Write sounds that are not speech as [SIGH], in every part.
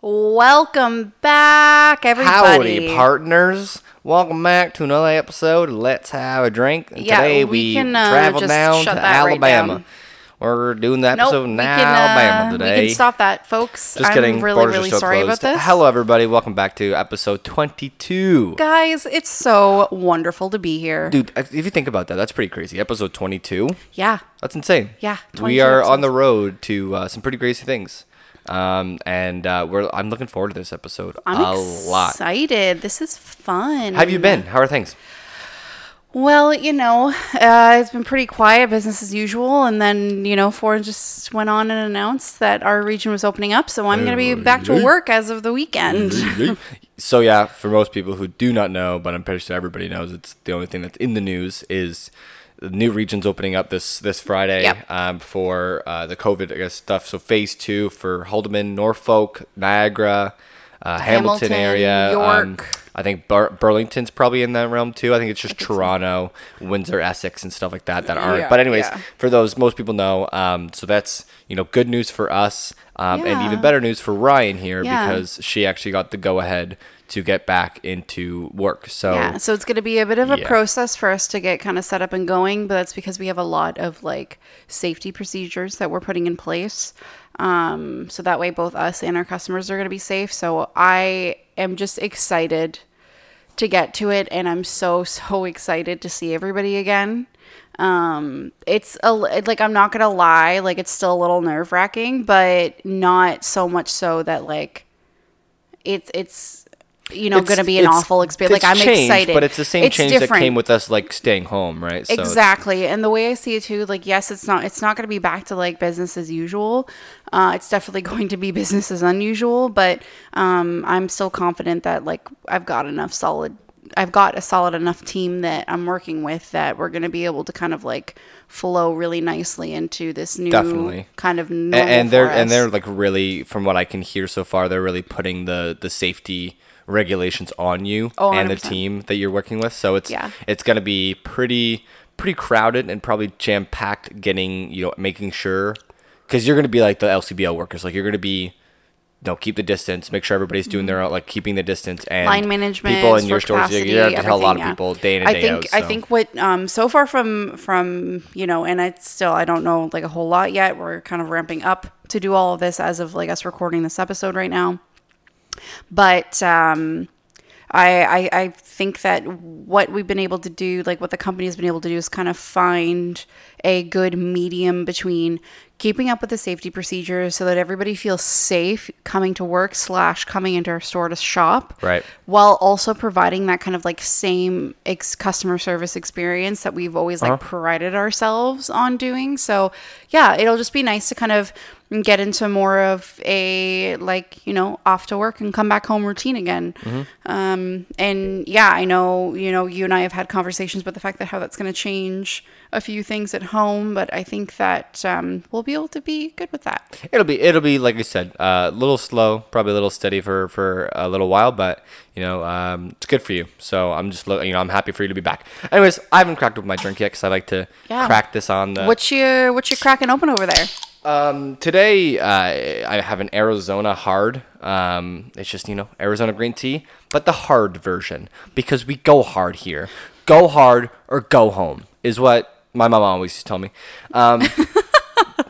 Welcome back, everybody. Howdy, partners. Welcome back to another episode Let's Have a Drink. And Yeah, today we we, can, uh, travel down to that right Alabama. down. We're doing the episode we in can, Alabama uh, today. We can stop that, folks. Just I'm kidding. really, Borders really sorry closed. about this. Hello, everybody. Welcome back to episode 22. Guys, it's so wonderful to be here. Dude, if you think about that, that's pretty crazy. Episode 22. Yeah. That's insane. Yeah, we 22 are on the road to uh, some pretty crazy things. Um, and uh, we're I'm looking forward to this episode I'm a lot. excited. This is fun. How have you been? How are things? Well, you know, uh, it's been pretty quiet, business as usual. And then, you know, Ford just went on and announced that our region was opening up. So I'm going to be back to work as of the weekend. [LAUGHS] so yeah, for most people who do not know, but I'm pretty sure everybody knows, it's the only thing that's in the news is new regions opening up this this Friday Yep. um, for uh, the COVID I guess stuff. So phase two for Haldimand, Norfolk, Niagara, uh, Hamilton, Hamilton, area, um, York. I think Bur- Burlington's probably in that realm too. I think it's just Toronto, Windsor, Essex, and stuff like that that aren't. Yeah, but anyways, yeah. for those most people know. Um, so that's you know good news for us, um, and even better news for Ryan here Yeah. because she actually got the go ahead to get back into work. So Yeah, so it's going to be a bit of a Yeah. process for us to get kind of set up and going, but that's because we have a lot of like safety procedures that we're putting in place. Um, so that way, both us and our customers are going to be safe. So I am just excited to get to it, and I'm so so excited to see everybody again. Um, it's a like I'm not gonna lie, like it's still a little nerve wracking, but not so much so that like it's it's you know gonna be an awful experience. Like I'm changed, excited, but it's the same change different. that came with us like staying home, right? So exactly and the way i see it too like yes it's not it's not going to be back to like business as usual uh, it's definitely [LAUGHS] going to be business as unusual but um, i'm still confident that like i've got enough solid i've got a solid enough team that i'm working with that we're going to be able to kind of like flow really nicely into this new Definitely. kind of A- normal and, they're and they're like really from what I can hear so far, they're really putting the the safety regulations on you Oh, and the team that you're working with. So it's Yeah. it's gonna be pretty pretty crowded and probably jam packed. Getting you know making sure because you're gonna be like the LCBO workers, like you're gonna be. No, keep the distance. Make sure everybody's doing their like keeping the distance and line management, People in your stores, you have to tell a lot of yeah. people day in and I day think out. I think what um so far from from you know, and I still I don't know like a whole lot yet. We're kind of ramping up to do all of this as of like us recording this episode right now. But um I, I I think that what we've been able to do, like what the company has been able to do, is kind of find a good medium between keeping up with the safety procedures so that everybody feels safe coming to work slash coming into our store to shop Right. while also providing that kind of like same ex- customer service experience that we've always like prided ourselves on doing so yeah it'll just be nice to kind of get into more of a like you know off to work and come back home routine again um, and yeah i know you know you and i have had conversations about the fact that how that's going to change a few things at home but i think that um, we'll be able to be good with that It'll be it'll be like I said, uh, a little slow, probably a little steady for for a little while, but you know, um, it's good for you. So I'm just lo- you know I'm happy for you to be back. Anyways, I haven't cracked open my drink yet because I like to Yeah. crack this on the. what you what you cracking open over there Um, today uh, I have an Arizona hard. Um, it's just you know Arizona green tea, but the hard version because we go hard here. Go hard or go home is what my mom always used to tell me. Um, [LAUGHS]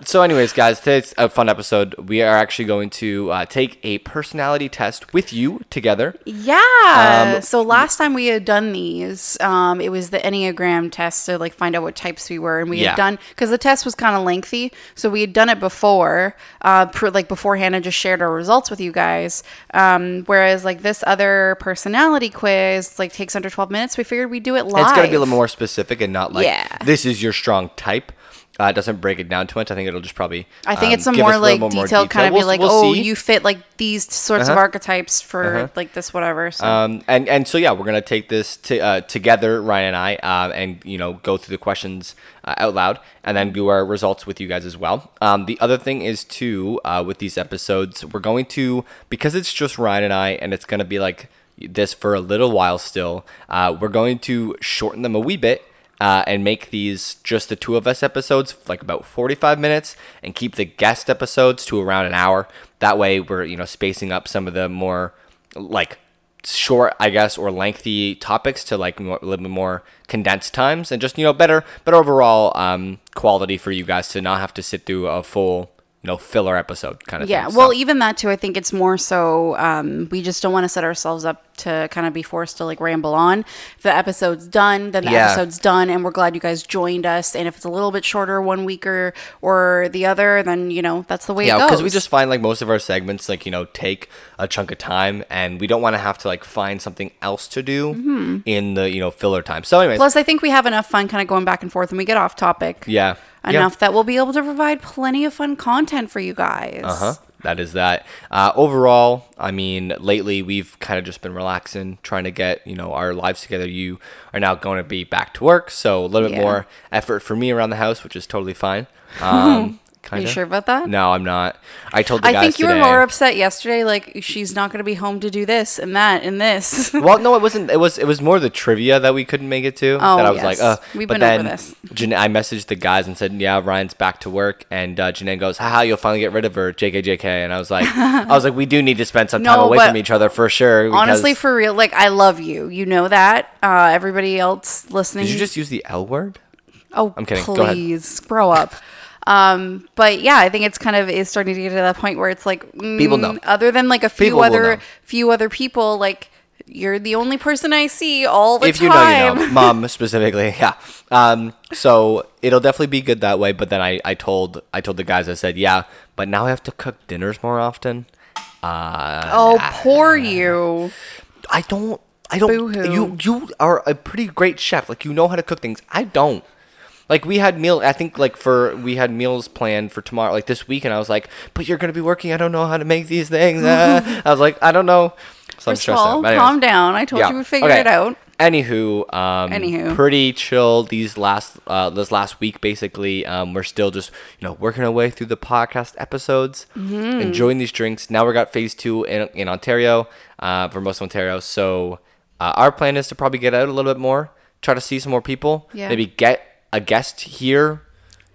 so, anyways, guys, today's a fun episode. We are actually going to uh, take a personality test with you together. Yeah. Um, so last time we had done these, um, it was the Enneagram test to like find out what types we were, and we Yeah. had done because the test was kind of lengthy, so we had done it before, uh, pr- like beforehand, and just shared our results with you guys. Um, whereas like this other personality quiz, like takes under twelve minutes, we figured we'd do it live. It's going to be a little more specific and not like Yeah. this is your strong type. Uh, it doesn't break it down too much. I think it'll just probably. I think um, it's a more a like little more detailed kind of detail. be like, We'll- we'll oh, see. you fit like these sorts of Uh-huh. archetypes for like this whatever. So Um, and and so yeah, we're gonna take this to, uh, together, Ryan and I, uh, and you know go through the questions uh, out loud, and then do our results with you guys as well. Um, the other thing is too uh, with these episodes, we're going to because it's just Ryan and I, and it's gonna be like this for a little while still. Uh, we're going to shorten them a wee bit. Uh, and make these just the two of us episodes like about 45 minutes and keep the guest episodes to around an hour. That way we're, you know, spacing up some of the more like short, I guess, or lengthy topics to like more, a little bit more condensed times and just, you know, better, but overall um, quality for you guys to not have to sit through a full, you know, filler episode kind of Yeah, thing. well, even that too. I think it's more so um, we just don't want to set ourselves up to kind of be forced to like ramble on. If the episode's done, then the Yeah. episode's done, and we're glad you guys joined us. And if it's a little bit shorter, one weeker or the other, then you know that's the way yeah, it goes. because we just find like most of our segments like you know take a chunk of time, and we don't want to have to like find something else to do in the you know filler time. So, anyways, Mm-hmm. Plus, I think we have enough fun kind of going back and forth, and we get off topic. yeah, Enough that we'll be able to provide plenty of fun content for you guys. Uh huh. That is that. Uh, overall, I mean, lately we've kind of just been relaxing, trying to get you know our lives together. You are now going to be back to work, so a little bit more effort for me around the house, which is totally fine. Um, [LAUGHS] Are you sure about that? No, I'm not. I told the I guys think you today. were more upset yesterday. Like she's not going to be home to do this and that and this. [LAUGHS] well, no, it wasn't. It was. It was more the trivia that we couldn't make it to. Oh, that I was yes. like, uh. We've but been over this. Jan- I messaged the guys and said, "Yeah, Ryan's back to work." And uh, Janae goes, "Haha, you'll finally get rid of her, JK, JK." And I was like, "I was like, we do need to spend some [LAUGHS] time No, away but from each other for sure." Honestly, because- for real, like I love you. You know that. Uh, everybody else listening. did you just use the L word? Oh, I'm kidding. Go ahead. Please grow up. Um, but yeah, I think it's kind of is starting to get to that point where it's like mm, People know. Other than like a few People other few other people, like you're the only person I see all the if you time. know, you know. Mom [LAUGHS] specifically, [LAUGHS] yeah. Um, so it'll definitely be good that way. But then I, I told, I told the guys, I said, yeah, but now I have to cook dinners more often. Uh, oh, poor you. I don't. I don't. Boo-hoo. You you are a pretty great chef. Like you know how to cook things. I don't. Like we had meal. I think like for we had meals planned for tomorrow, like this week, and I was like, "But you're gonna be working. I don't know how to make these things." uh." [LAUGHS] I was like, "I don't know." So I'm First of stressed all, out. Calm down. I told Yeah. you we figured Okay. it out. Anywho, um, Anywho. pretty chill these last uh, this last week. Basically, um, we're still just you know working our way through the podcast episodes, Mm-hmm. enjoying these drinks. Now we got phase two in in Ontario, uh, for most of Ontario. So uh, our plan is to probably get out a little bit more, try to see some more people, Yeah. maybe get a guest here,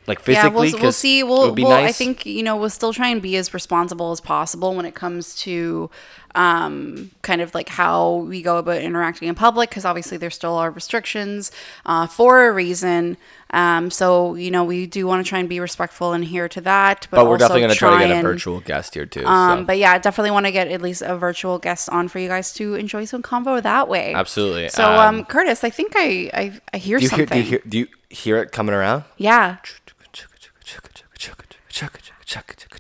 like physically. Yeah, we'll, we'll see. We'll, we'll I think you know we'll still try and be as responsible as possible when it comes to um, kind of like how we go about interacting in public because obviously there still are restrictions uh, for a reason. Um, so you know we do want to try and be respectful and adhere to that. But, but we're also definitely gonna try to get a virtual guest here too. Um, so. But yeah, definitely want to get at least a virtual guest on for you guys to enjoy some convo that way. Absolutely. So, um, Um, Curtis, I think I I, I hear do you hear? something. Do you hear? Do you hear it coming around? yeah,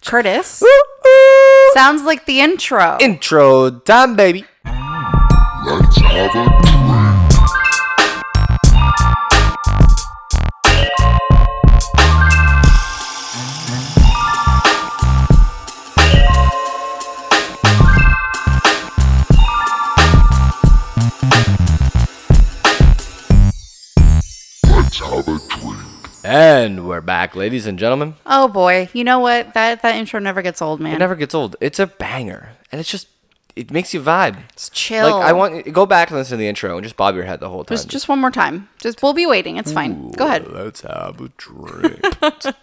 Curtis. Sounds like the intro. Intro time, baby. Let's have a And we're back, ladies and gentlemen. oh boy, you know what? That that intro never gets old, man. It never gets old. It's a banger, and it's just it makes you vibe. it's chill. Like I want go back and listen to the intro and just bob your head the whole time. just just one more time. Just we'll be waiting. It's fine. Go ahead. Let's have a drink. [LAUGHS]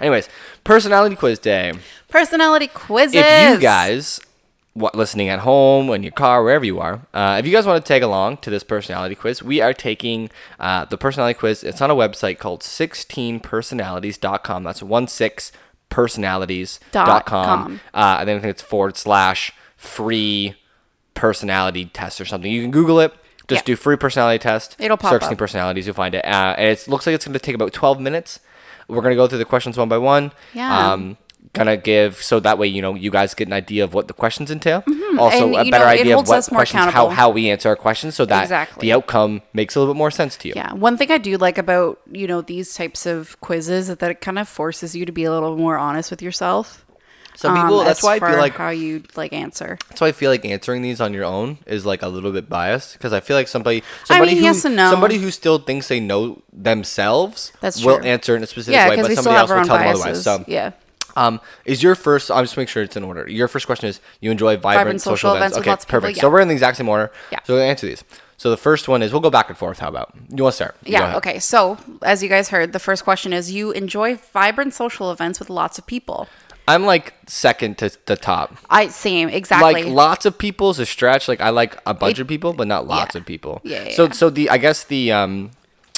Anyways, personality quiz day. Personality quizzes. If you guys what listening at home, in your car, wherever you are, uh, if you guys want to tag along to this personality quiz, we are taking uh, the personality quiz. It's on a website called 16personalities.com. That's one six personalities.com. Dot com. Uh, and then I think it's forward slash free personality test or something. You can Google it. Just Yeah. do free personality test. It'll pop Search up. personalities. You'll find it. Uh, and it looks like it's going to take about 12 minutes. We're going to go through the questions one by one. Yeah. Um, gonna give so that way you know you guys get an idea of what the questions entail. Also, Mm-hmm. And, a better know, idea of holds what more questions how how we answer our questions, so that Exactly. the outcome makes a little bit more sense to you. Yeah, one thing I do like about you know these types of quizzes is that it kind of forces you to be a little more honest with yourself. Some um, people. that's why I feel like how you like answer. that's why I feel like answering these on your own is like a little bit biased because I feel like somebody somebody mean, who yes and no. somebody who still thinks they know themselves That's will true. answer in a specific Yeah, way, but somebody have else will own tell them biases. otherwise. So yeah, Um, is your first? I'll just make sure it's in order. Your first question is: You enjoy vibrant, social, events? with okay, lots of people, perfect. yeah. So we're in the exact same order. Yeah. So we'll answer these. So the first one is we'll go back and forth. How about you want to start? Yeah. Okay. So, as you guys heard, the first question is you enjoy vibrant social events with lots of people. I'm like second to the top. I same exactly. Like lots of people is a stretch. Like I like a bunch It- of people, but not lots yeah. of people. Yeah, yeah, So so the I guess the um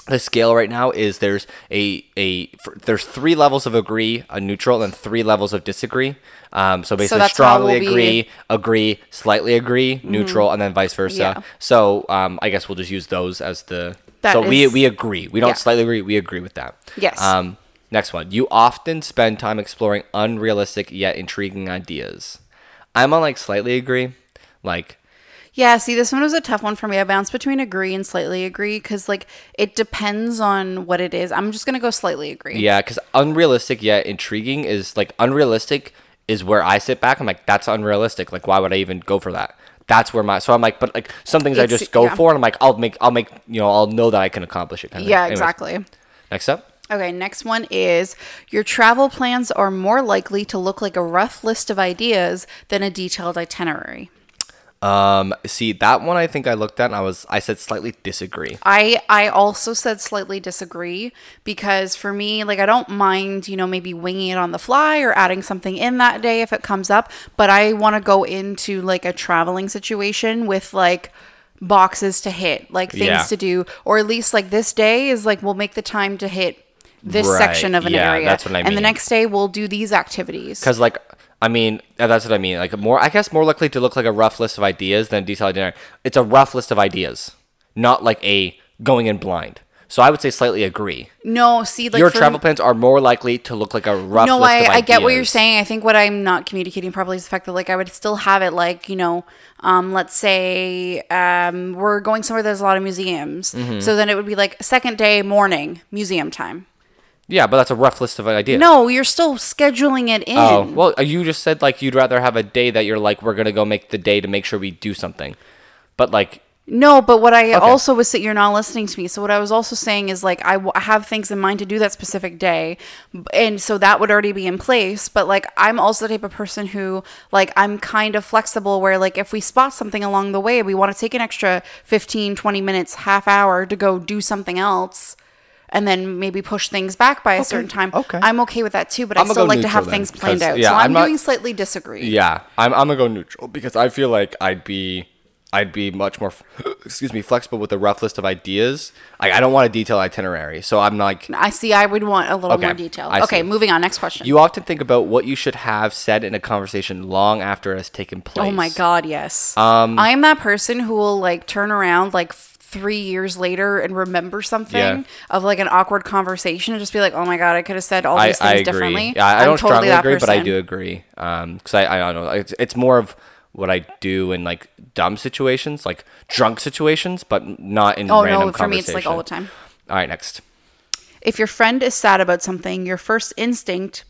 the scale right now is there's a a there's three levels of agree, a neutral, and three levels of disagree. Um, so basically, how strongly we'll be- Mm-hmm. agree, agree, slightly agree, neutral, and then vice versa. Yeah. So um, I guess we'll just use those as the. That so we we agree. We don't yeah. slightly agree. We agree with that. Yes. Um, next one. You often spend time exploring unrealistic yet intriguing ideas. I'm on like slightly agree. Like Yeah, see, this one was a tough one for me. I bounced between agree and slightly agree because, like, it depends on what it is. I'm just gonna go slightly agree. yeah, because unrealistic yet intriguing is like unrealistic is where I sit back. I'm like that's unrealistic. Like why would I even go for that? That's where my so I'm like, but like some things I just go yeah. for, and I'm like, I'll make, I'll make, you know, I'll know that I can accomplish it. Kind Yeah. Anyways, exactly. Next up, Okay, next one is your travel plans are more likely to look like a rough list of ideas than a detailed itinerary. Um, see that one I think I looked at and I was I said slightly disagree. I I also said slightly disagree because for me like I don't mind, you know, maybe winging it on the fly or adding something in that day if it comes up, but I want to go into like a traveling situation with like boxes to hit, like things Yeah. to do or at least like this day is like we'll make the time to hit this Right, section of an yeah, area that's what I and the next day we'll do these activities. Because like I mean that's what I mean. Like more I guess more likely to look like a rough list of ideas than a detailed itinerary. It's a rough list of ideas, not like a going in blind. So I would say slightly agree. No, see like Your for- travel plans are more likely to look like a rough no, list I, of I get what you're saying. I think what I'm not communicating properly is the fact that like I would still have it like you know, um, let's say um, we're going somewhere there's a lot of museums, Mm-hmm. so then it would be like second day morning museum time. Yeah, but that's a rough list of ideas. No, you're still scheduling it in. Oh well, uh, you just said like you'd rather have a day that you're like we're gonna go make the day to make sure we do something, but like No, but what I also was that you're not listening to me. So what I was also saying is like I w- I have things in mind to do that specific day, and so that would already be in place. But like I'm also the type of person who like I'm kind of flexible where like if we spot something along the way, we want to take an extra 15, 20 minutes, half hour to go do something else. And then maybe push things back by a certain time. okay. I'm okay with that too, but I'm I still go like to have then, things planned out. yeah, so I'm, I'm not- doing slightly disagree. yeah, I'm I'm gonna go neutral because I feel like I'd be I'd be much more [GASPS] excuse me flexible with a rough list of ideas. Like I don't want a detailed itinerary, so I'm like I see. I would want a little Okay, more detail. I Okay, see. moving on. Next question. you often think about what you should have said in a conversation long after it has taken place. Oh my god, yes. Um, I am that person who will like turn around like f- three years later and remember something Yeah. of like an awkward conversation and just be like, oh my god, I could have said all these I things agree. differently. Yeah, I I'm don't strongly that agree, but I do agree. Um, because I, I don't know. It's, it's more of what I do in like dumb situations, like drunk situations, but not in Oh random no, for me it's like all the time. All right, next. If your friend is sad about something, your first instinct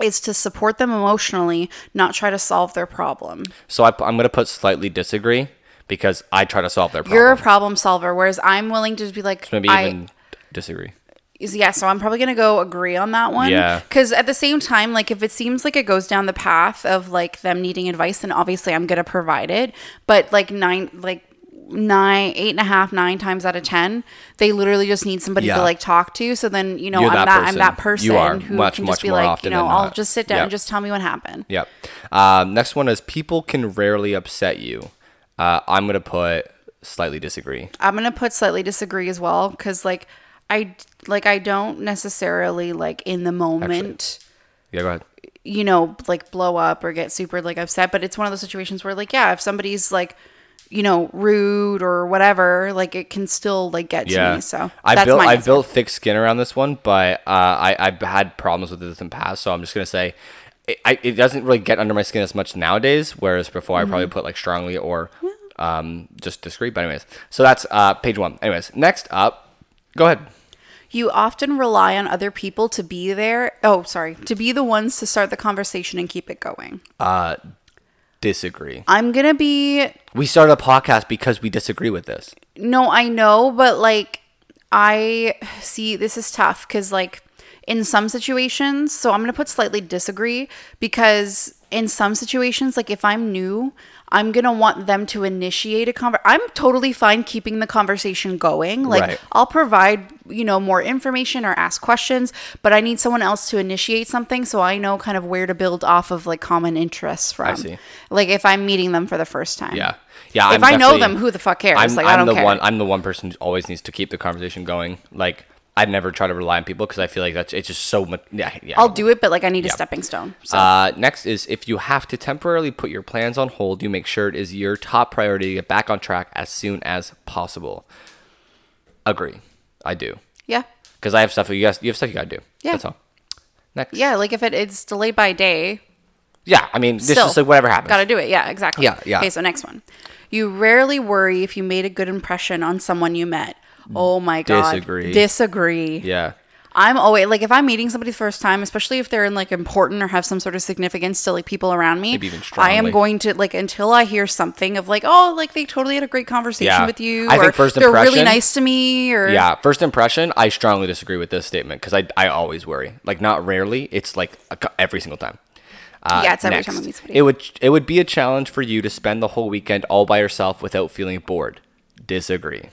is to support them emotionally, not try to solve their problem. So I, I'm gonna put slightly disagree because I try to solve their problem. You're a problem solver, whereas I'm willing to just be like, Maybe I, even disagree. yeah, so I'm probably gonna go agree on that one. Yeah. Because at the same time, like if it seems like it goes down the path of like them needing advice, then obviously I'm gonna provide it. But like nine, like nine, eight and a half, nine times out of ten, they literally just need somebody Yeah. to like talk to. So then you know You're I'm that that, I'm that person You are who much, can much just be more like, you know, I'll just sit down Yep. and just tell me what happened. Yep. Um, next one is people can rarely upset you. Uh, I'm gonna put slightly disagree. I'm gonna put slightly disagree as well because like I like I don't necessarily like in the moment. Yeah, go ahead. you know, like blow up or get super like upset. But it's one of those situations where like, yeah, if somebody's like, you know, rude or whatever, like it can still like get to me. So I built I built thick skin around this one, but uh, I I've had problems with this in the past, so I'm just gonna say. It, I, it doesn't really get under my skin as much nowadays, whereas before I Mm-hmm. probably put like strongly or um, just discreet. But anyways, so that's uh, page one. Anyways, next up, go ahead. You often rely on other people to be there. Oh, sorry, to be the ones to start the conversation and keep it going. Uh, Disagree. I'm gonna be We started a podcast because we disagree with this. No, I know, but like I see this is tough cuz like in some situations, so I'm going to put slightly disagree because in some situations, like if I'm new, I'm going to want them to initiate a conver I'm totally fine keeping the conversation going. Like Right. I'll provide, you know, more information or ask questions, but I need someone else to initiate something so I know kind of where to build off of like common interests from. see. Like if I'm meeting them for the first time. Yeah. Yeah. If I'm I know them, who the fuck cares? I'm, like I'm I don't the care. one. I'm the one person who always needs to keep the conversation going. Like I never try to rely on people because I feel like that's it's just so much. Yeah. yeah. I'll do it, but like I need a stepping stone. So Uh, next is if you have to temporarily put your plans on hold, you make sure it is your top priority to get back on track as soon as possible. Agree. I do. yeah. Because I have stuff you guys you have stuff you gotta do. Yeah. That's all. Next. Yeah, like if it, it's delayed by a day, Yeah. I mean, this still is like whatever happens. Gotta do it. Yeah, exactly. Yeah, yeah. Okay, so next one. You rarely worry if you made a good impression on someone you met. Oh my god. Disagree. Disagree. yeah. I'm always like if I'm meeting somebody the first time, especially if they're in like important or have some sort of significance to like people around me, I am going to like until I hear something of like, oh, like they totally had a great conversation Yeah. with you, I or think first they're really nice to me, or Yeah, first impression, I strongly disagree with this statement because I, I always worry. Like, not rarely, it's like a, every single time. Uh, Yeah, it's every next. time I meet somebody. It would it would be a challenge for you to spend the whole weekend all by yourself without feeling bored. Disagree.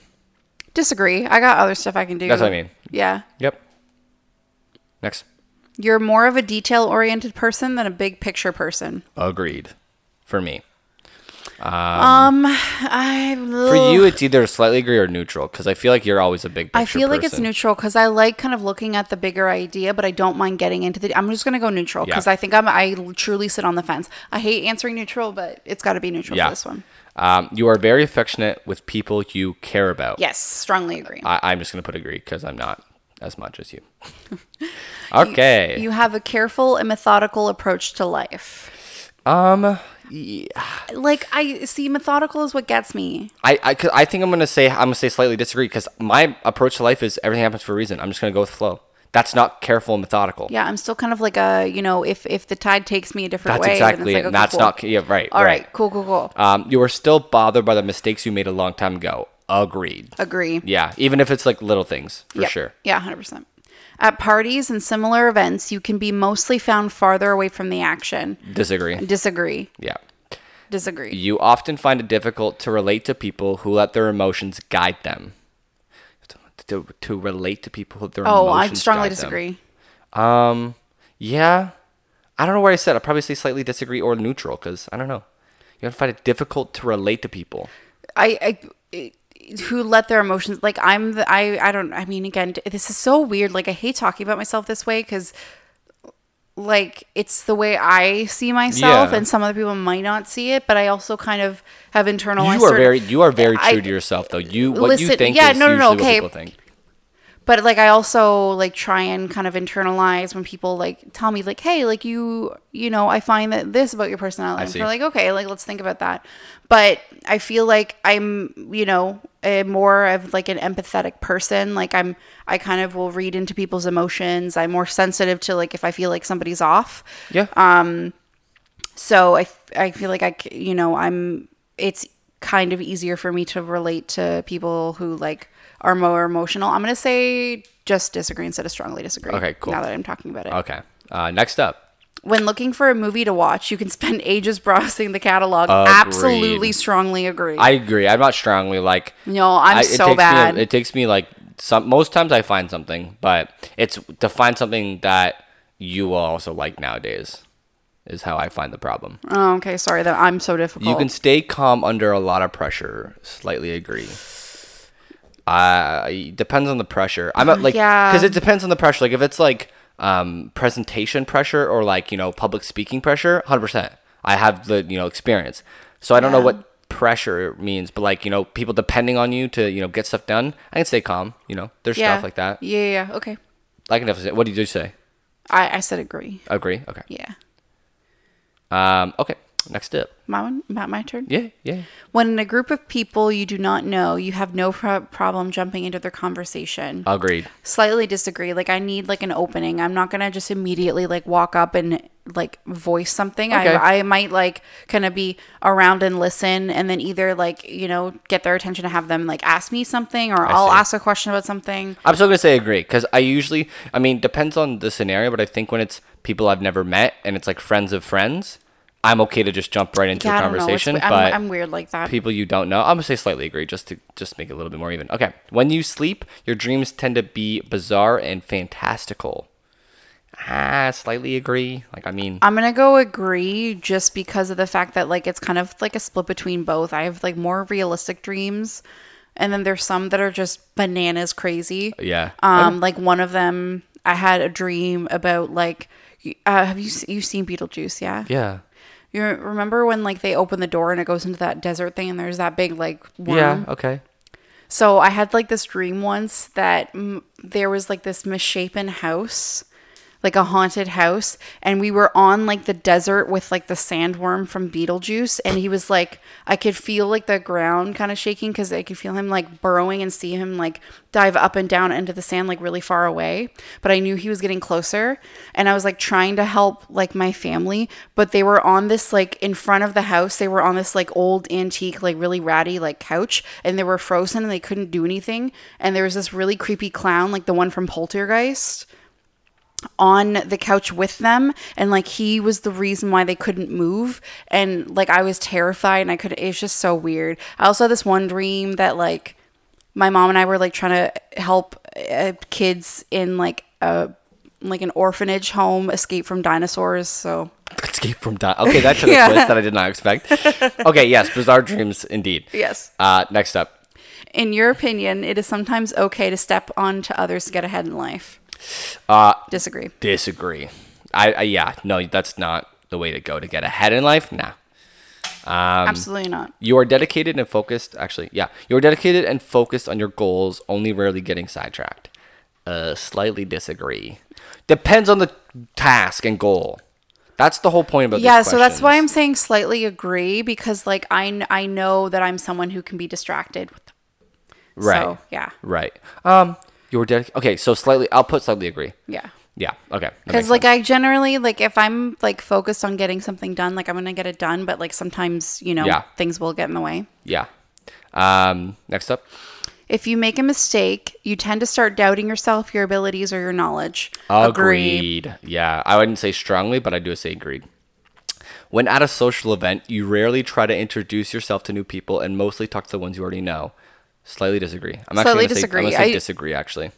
Disagree. I got other stuff I can do. That's what I mean. Yeah. Yep. Next. You're more of a detail oriented person than a big picture person. Agreed. For me. Um, I For you, it's either slightly agree or neutral because I feel like you're always a big picture I feel like it's neutral because I like kind of looking at the bigger idea, but I don't mind getting into the. I'm just gonna go neutral because I think I'm. I truly sit on the fence. I hate answering neutral, but it's got to be neutral Yeah. for this one. Um, you are very affectionate with people you care about. Yes, strongly agree. I, I'm just going to put agree because I'm not as much as [LAUGHS] you. okay. You have a careful and methodical approach to life. um, yeah. Like I see, methodical is what gets me. I, I, 'cause I think I'm gonna say I'm gonna say slightly disagree because my approach to life is everything happens for a reason. I'm just gonna go with flow. That's not careful and methodical. Yeah, I'm still kind of like a you know, if if the tide takes me a different That's way, exactly like, and that's cool. not yeah right. All right. right, cool, cool, cool. Um, you are still bothered by the mistakes you made a long time ago. Agreed. Agree. Yeah, even if it's like little things for Yep. sure. Yeah, 100%. At parties and similar events, you can be mostly found farther away from the action. Disagree. Disagree. Yeah. Disagree. You often find it difficult to relate to people who let their emotions guide them. To, to, to relate to people their Oh, I strongly guide them. disagree. Um, yeah, I don't know where I said. I'll probably say slightly disagree or neutral because I don't know. You find it difficult to relate to people. I, I who let their emotions like I'm the I I don't I mean again this is so weird like I hate talking about myself this way cuz like it's the way I see myself Yeah. and some other people might not see it but I also kind of have internalized You are certain- very, you are very I- true to yourself though. You what you think yeah, is no, no, no, okay. What people think. but like I also like try and kind of internalize when people like tell me like, hey, like you, you know, I find that this about your personality. I And so like, okay, like let's think about that. But I feel like I'm, you know, a more of like an empathetic person. Like I'm, I kind of will read into people's emotions. I'm more sensitive to like if I feel like somebody's off. Yeah. Um, So i i feel like i you know, I'm, it's kind of easier for me to relate to people who like are more emotional. I'm going to say just disagree instead of strongly disagree. Okay, cool. Now that I'm talking about it. okay. Uh, next up. When looking for a movie to watch, you can spend [LAUGHS] ages browsing the catalog. Agreed. Absolutely strongly agree. I agree. I'm not strongly like. no, I'm I- so bad. Me it takes me like some. Most times I find something, but it's to find something that you will also like nowadays. Is how I find the problem. oh, okay, sorry that I'm so difficult. You can stay calm under a lot of pressure. Slightly agree. Uh, depends on the pressure. I'm not [SIGHS] like Yeah. because it depends on the pressure. Like if it's like um presentation pressure or like you know public speaking pressure, hundred percent. I have the you know experience, so I don't know what pressure means. But like you know people depending on you to you know get stuff done, I can stay calm. You know there's yeah. stuff like that. Yeah, yeah, yeah. Okay. I can definitely say. What did you say? I, I said agree. Agree. Okay. Yeah. Um, okay. Next up. My one, my, my turn. Yeah, yeah. When in a group of people you do not know, you have no pro- problem jumping into their conversation. Agreed. Slightly disagree. Like I need like an opening. I'm not gonna just immediately like walk up and like voice something. Okay. I I might like kind of be around and listen, and then either like you know get their attention to have them like ask me something, or I'll see. ask a question about something. I'm still gonna say agree because I usually, I mean, depends on the scenario, but I think when it's people I've never met and it's like friends of friends, I'm okay to just jump right into Yeah, a conversation. I'm, but I'm weird like that. people you don't know, I'm gonna say slightly agree just to just make it a little bit more even. Okay, when you sleep, your dreams tend to be bizarre and fantastical. Ah, slightly agree. Like I mean, I'm gonna go agree just because of the fact that like it's kind of like a split between both. I have like more realistic dreams, and then there's some that are just bananas crazy. yeah. Um, like one of them, I had a dream about like, uh, have you you seen Beetlejuice? Yeah. yeah. You remember when like they open the door and it goes into that desert thing and there's that big like worm? Yeah. Okay. So I had like this dream once that mm, there was like this misshapen house, like a haunted house, and we were on like the desert with like the sandworm from Beetlejuice, and he was like, I could feel like the ground kind of shaking because I could feel him like burrowing and see him like dive up and down into the sand like really far away, but I knew he was getting closer, and I was like trying to help like my family, but they were on this like in front of the house, they were on this like old antique like really ratty like couch, and they were frozen and they couldn't do anything, and there was this really creepy clown like the one from Poltergeist on the couch with them and like he was the reason why they couldn't move and like I was terrified and I couldn't it's just so weird. I also had this one dream that like my mom and I were like trying to help uh, kids in like a like an orphanage home escape from dinosaurs so [LAUGHS] Escape from di- Okay, that took a [LAUGHS] Yeah. twist that I did not expect. Okay, yes, bizarre dreams indeed. yes Uh, next up. in your opinion it is sometimes okay to step on to others to get ahead in life Uh, disagree disagree. I, I yeah, no, that's not the way to go to get ahead in life. Nah. Um, absolutely not You are dedicated and focused. Actually, yeah, you are dedicated and focused on your goals, only rarely getting sidetracked. Uh, slightly disagree. Depends on the task and goal. That's the whole point about yeah so that's why i'm saying slightly agree because like i, I know that i'm someone who can be distracted right. so yeah Right. Um, you're dedicated. Okay, so slightly. I'll put slightly agree. yeah Yeah. Okay. because like sense. i generally like if i'm like focused on getting something done like i'm gonna get it done but like sometimes you know Yeah. things will get in the way yeah. Um, next up. if you make a mistake you tend to start doubting yourself your abilities or your knowledge Agreed. Yeah, I wouldn't say strongly, but I do say agreed. When at a social event, you rarely try to introduce yourself to new people and mostly talk to the ones you already know. Slightly disagree. I'm Slightly actually gonna disagree. Say, I'm gonna say I- disagree. Actually,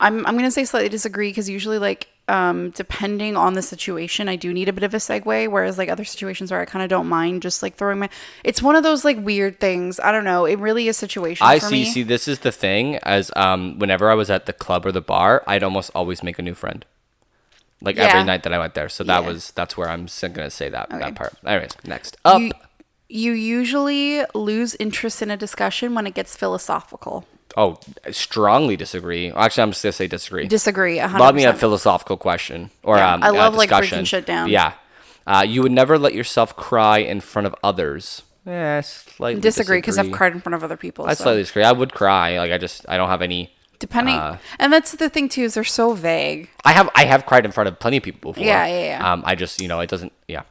I'm I'm gonna say slightly disagree because usually like um depending on the situation I do need a bit of a segue whereas like other situations where I kind of don't mind just like throwing my it's one of those like weird things I don't know it really is situation I for see. me See, this is the thing. As um, whenever I was at the club or the bar, I'd almost always make a new friend. Like every night that I went there. So that Yeah. was that's where I'm gonna say that Okay. that part. Anyways, next up. you, you usually lose interest in a discussion when it gets philosophical oh, I strongly disagree. Actually, I'm just gonna say disagree. disagree 100%. Love me a philosophical question or Yeah, um, I love, like, breaking shit down. Yeah, uh, you would never let yourself cry in front of others. Yeah, slightly disagree because I've cried in front of other people I so. slightly disagree. I would cry. Like I just I don't have any. depending uh, and that's the thing too is they're so vague I have I have cried in front of plenty of people before. Yeah, yeah, yeah. Um, I just you know it doesn't. Yeah.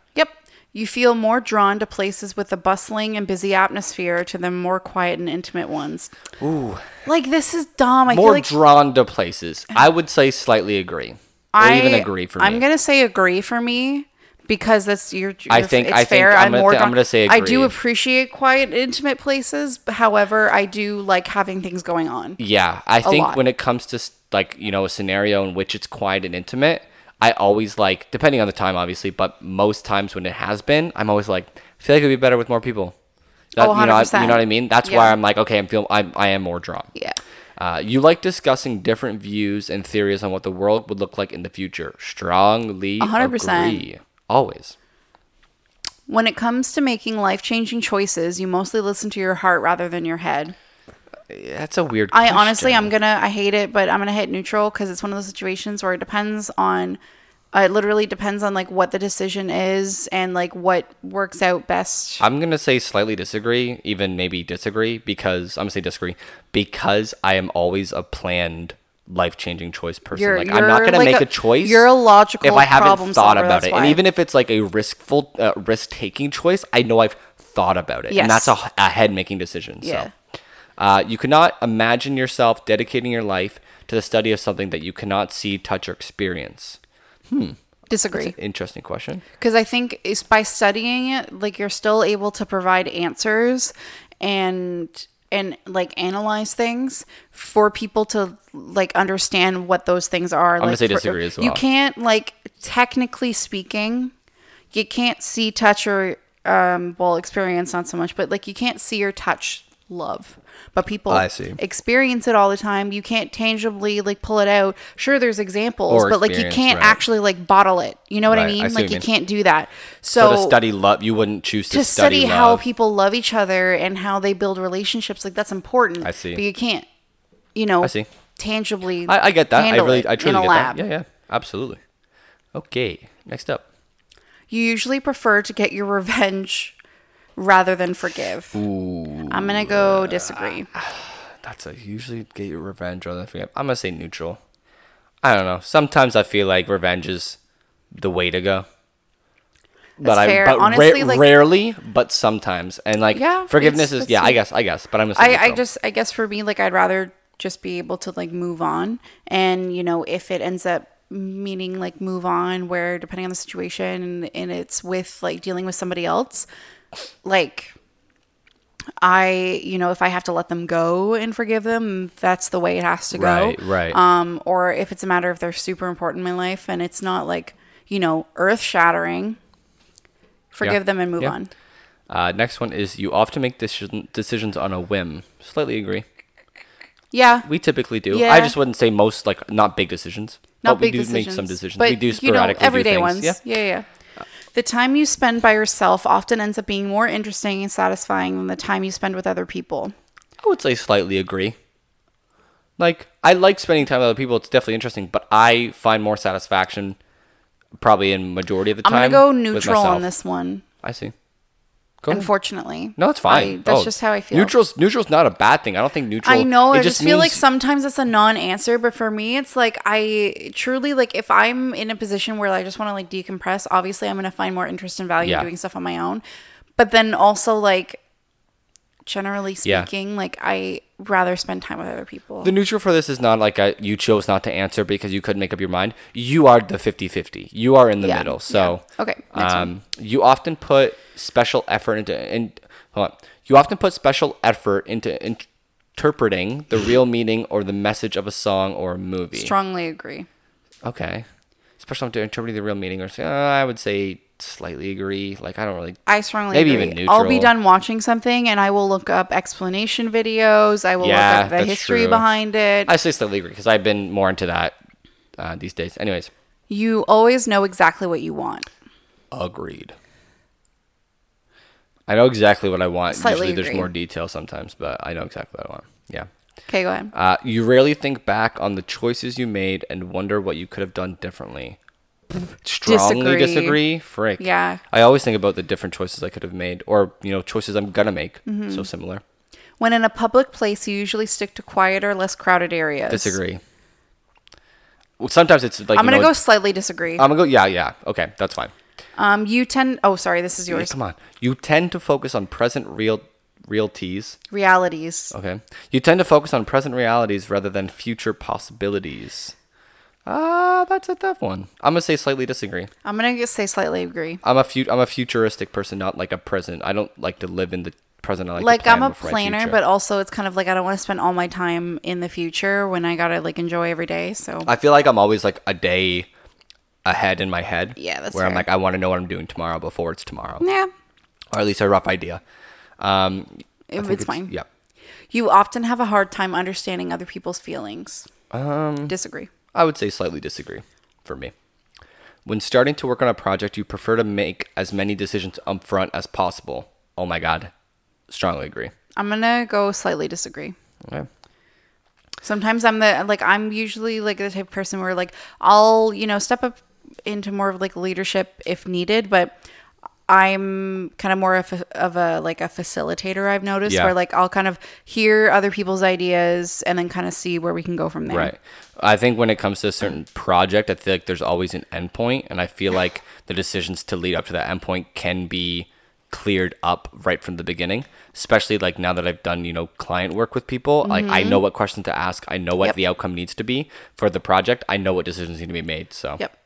You feel more drawn to places with a bustling and busy atmosphere to the more quiet and intimate ones. Ooh. Like this is dumb. I More feel like drawn to places. I would say slightly agree, or I even agree for me. I'm gonna say agree for me because that's your. I think- it's I think fair. I'm I'm more. th- I'm gonna say I do appreciate quiet, intimate places. However, I do like having things going on. Yeah, I think lot. when it comes to like you know a scenario in which it's quiet and intimate, I always like depending on the time, obviously, but most times when it has been, I'm always like I feel like it'd be better with more people. That, Oh, you know, I- 100%. you know what I mean? That's why I'm like, okay, I'm feeling, I'm, I am more drawn. Yeah. Uh, you like discussing different views and theories on what the world would look like in the future. Strongly 100%. agree. Always. When it comes to making life changing choices, you mostly listen to your heart rather than your head. That's a weird. I honestly. I'm gonna, I hate it, but I'm gonna hit neutral because it's one of those situations where it depends on Uh, it literally depends on like what the decision is and like what works out best. I'm gonna say slightly disagree, even maybe disagree, because I'm gonna say disagree because I am always a planned life changing choice person. You're- like I'm not gonna like make a- a, choice. you're a logical if I haven't thought about it, why. and even if it's like a riskful, uh, risk taking choice, I know I've thought about it, Yes. and that's a, a head making decision. Yeah. So, uh, you cannot imagine yourself dedicating your life to the study of something that you cannot see, touch, or experience. Hmm. Disagree. Interesting question. because I think it's by studying it, like you're still able to provide answers and and like analyze things for people to like understand what those things are. I'm gonna like, say for- disagree as well. You can't like technically speaking, you can't see, touch, or um, well, experience not so much, but like you can't see or touch love. But people I see. experience it all the time. You can't tangibly like pull it out. Sure, there's examples, Or but like you experience, can't right. actually like bottle it. You know what I Right, I mean? see like you you mean. can't do that. So, So, to study love, you wouldn't choose to, to study, study, how love. people love each other and how they build relationships, like that's important. I see. But you can't, you know, I see. tangibly. I, I get that. I handle really, it I truly in a get lab. that. Yeah, yeah, absolutely. Okay, next up. You usually prefer to get your revenge rather than forgive. I'm gonna go disagree. [SIGHS] That's a usually get your revenge rather than forget. I'm gonna say neutral. I don't know. Sometimes I feel like revenge is the way to go. But That's I, fair. but ra- like- rarely, but sometimes, and like Yeah, forgiveness is yeah. I guess, I guess, but I'm say I, I just I guess for me like I'd rather just be able to like move on and you know if it ends up meaning like move on where depending on the situation and it's with like dealing with somebody else like I you know if I have to let them go and forgive them that's the way it has to go Right, right. um or if it's a matter if they're super important in my life and it's not like you know earth shattering forgive them and move Yeah. on Uh, next one is you often make decision, decisions on a whim. Slightly agree. yeah We typically do. Yeah. I just wouldn't say most like not big decisions. not but we big do decisions, make some decisions. But, we do you know, sporadically everyday do things. ones. Yeah. yeah, yeah. The time you spend by yourself often ends up being more interesting and satisfying than the time you spend with other people. I would say slightly agree. Like I like spending time with other people. It's definitely interesting, but I find more satisfaction probably in majority of the time. I'm gonna go neutral on this one. I see. Go ahead. Unfortunately, No, it's I- fine. that's Oh, just how I feel. Neutral's neutral's not a bad thing. I don't think neutral. I know. It I just feel like sometimes it's a non-answer, but for me, it's like I truly like if I'm in a position where I just want to like decompress. Obviously, I'm gonna find more interest and value Yeah. in doing stuff on my own. But then also like, generally Yeah. speaking, like I rather spend time with other people. The neutral for this is not like a, you chose not to answer because you couldn't make up your mind. You are the 50-50. You are in the Yeah, middle. So yeah. Okay, um, you often put special effort into in, hold on. You often put special effort into interpreting the real [LAUGHS] meaning or the message of a song or a movie. Strongly agree. Okay. Especially into interpreting the real meaning or uh, I would say slightly agree. Like I don't really I strongly Maybe agree. even I'll be done watching something and I will look up explanation videos. I will Yeah, look up the history true. behind it. I say slightly agree because I've been more into that uh, these days. Anyways, you always know exactly what you want. Agreed. I know exactly what I want. Slightly Usually there's agree. more detail sometimes, but I know exactly what I want. Yeah. Okay, go ahead. Uh, you rarely think back on the choices you made and wonder what you could have done differently. Strongly Disagree. disagree. Frick. Yeah. I always think about the different choices I could have made, or you know, choices I'm gonna make. Mm-hmm. So similar. When in a public place, you usually stick to quieter, less crowded areas. Disagree. Well, Sometimes it's like I'm you gonna know, go slightly disagree. I'm gonna go. Yeah, yeah. Okay, that's fine. Um, you tend. Oh, sorry. This is Yeah, yours. come on. You tend to focus on present real realties Realities. Okay. You tend to focus on present realities rather than future possibilities. Ah, that's a tough one. I'm gonna say slightly disagree. I'm gonna say slightly agree. I'm a fu- I'm a futuristic person, not like a present. I don't like to live in the present. I like, Like I'm a planner, but also it's kind of like I don't want to spend all my time in the future when I gotta like enjoy every day. So I feel like I'm always like a day ahead in my head. Yeah, that's where I'm like I want to know what I'm doing tomorrow before it's tomorrow, yeah, or at least a rough idea. Um, I it- think it's fine. Yeah. You often have a hard time understanding other people's feelings. Um, Disagree. I would say slightly disagree for me. When starting to work on a project, you prefer to make as many decisions upfront as possible. Oh my god. Strongly agree. I'm gonna go slightly disagree. Okay. Sometimes I'm the like I'm usually like the type of person where like I'll you know step up into more of like leadership if needed, but I'm kind of more of a, of a like a facilitator. I've noticed Yeah. where like I'll kind of hear other people's ideas and then kind of see where we can go from there. Right. I think when it comes to a certain project, I feel like there's always an endpoint, and I feel [SIGHS] like the decisions to lead up to that endpoint can be cleared up right from the beginning. Especially like now that I've done, you know, client work with people, like I know what questions to ask, I know what Mm-hmm. Yep. the outcome needs to be for the project, I know what decisions need to be made. So Yep.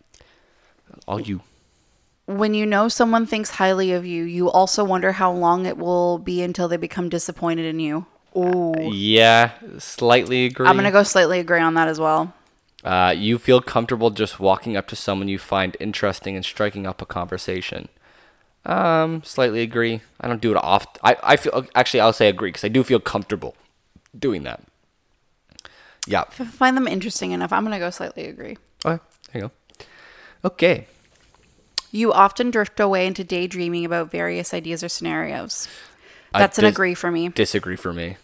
All you. When you know someone thinks highly of you, you also wonder how long it will be until they become disappointed in you. Ooh. Yeah, slightly agree. I'm gonna go slightly agree on that as well. Uh, you feel comfortable just walking up to someone you find interesting and striking up a conversation. Um, slightly agree. I don't do it often. I, I feel actually I'll say agree because I do feel comfortable doing that. Yeah. If I find them interesting enough, I'm gonna go slightly agree. Okay. There you go. Okay. You often drift away into daydreaming about various ideas or scenarios. That's an agree for me. Disagree for me.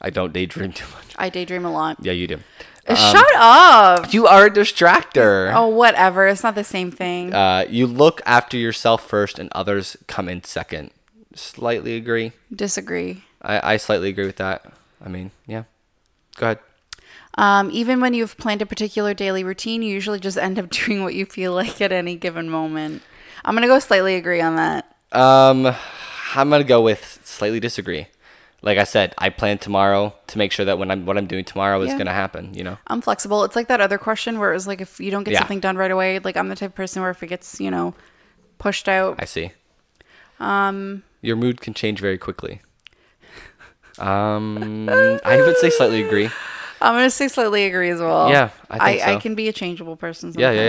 I don't daydream too much. I daydream a lot. Yeah, you do. Shut up. You are a distractor. Oh, whatever. It's not the same thing. Uh, you look after yourself first, and others come in second. Slightly agree. Disagree. I, I slightly agree with that. I mean, yeah. Go ahead. Um, even when you've planned a particular daily routine, you usually just end up [LAUGHS] doing what you feel like at any given moment. I'm gonna go slightly agree on that. Um, I'm gonna go with slightly disagree. Like I said, I plan tomorrow to make sure that when I'm what I'm doing tomorrow is gonna happen. You know. I'm flexible. It's like that other question where it was like if you don't get Yeah. something done right away, like I'm the type of person where if it gets, you know, pushed out, I see. Um, your mood can change very quickly. Um, I would say slightly agree. [LAUGHS] I'm gonna say slightly agree as well. Yeah, I think I, so. can be a changeable person. Yeah, Sometimes. yeah,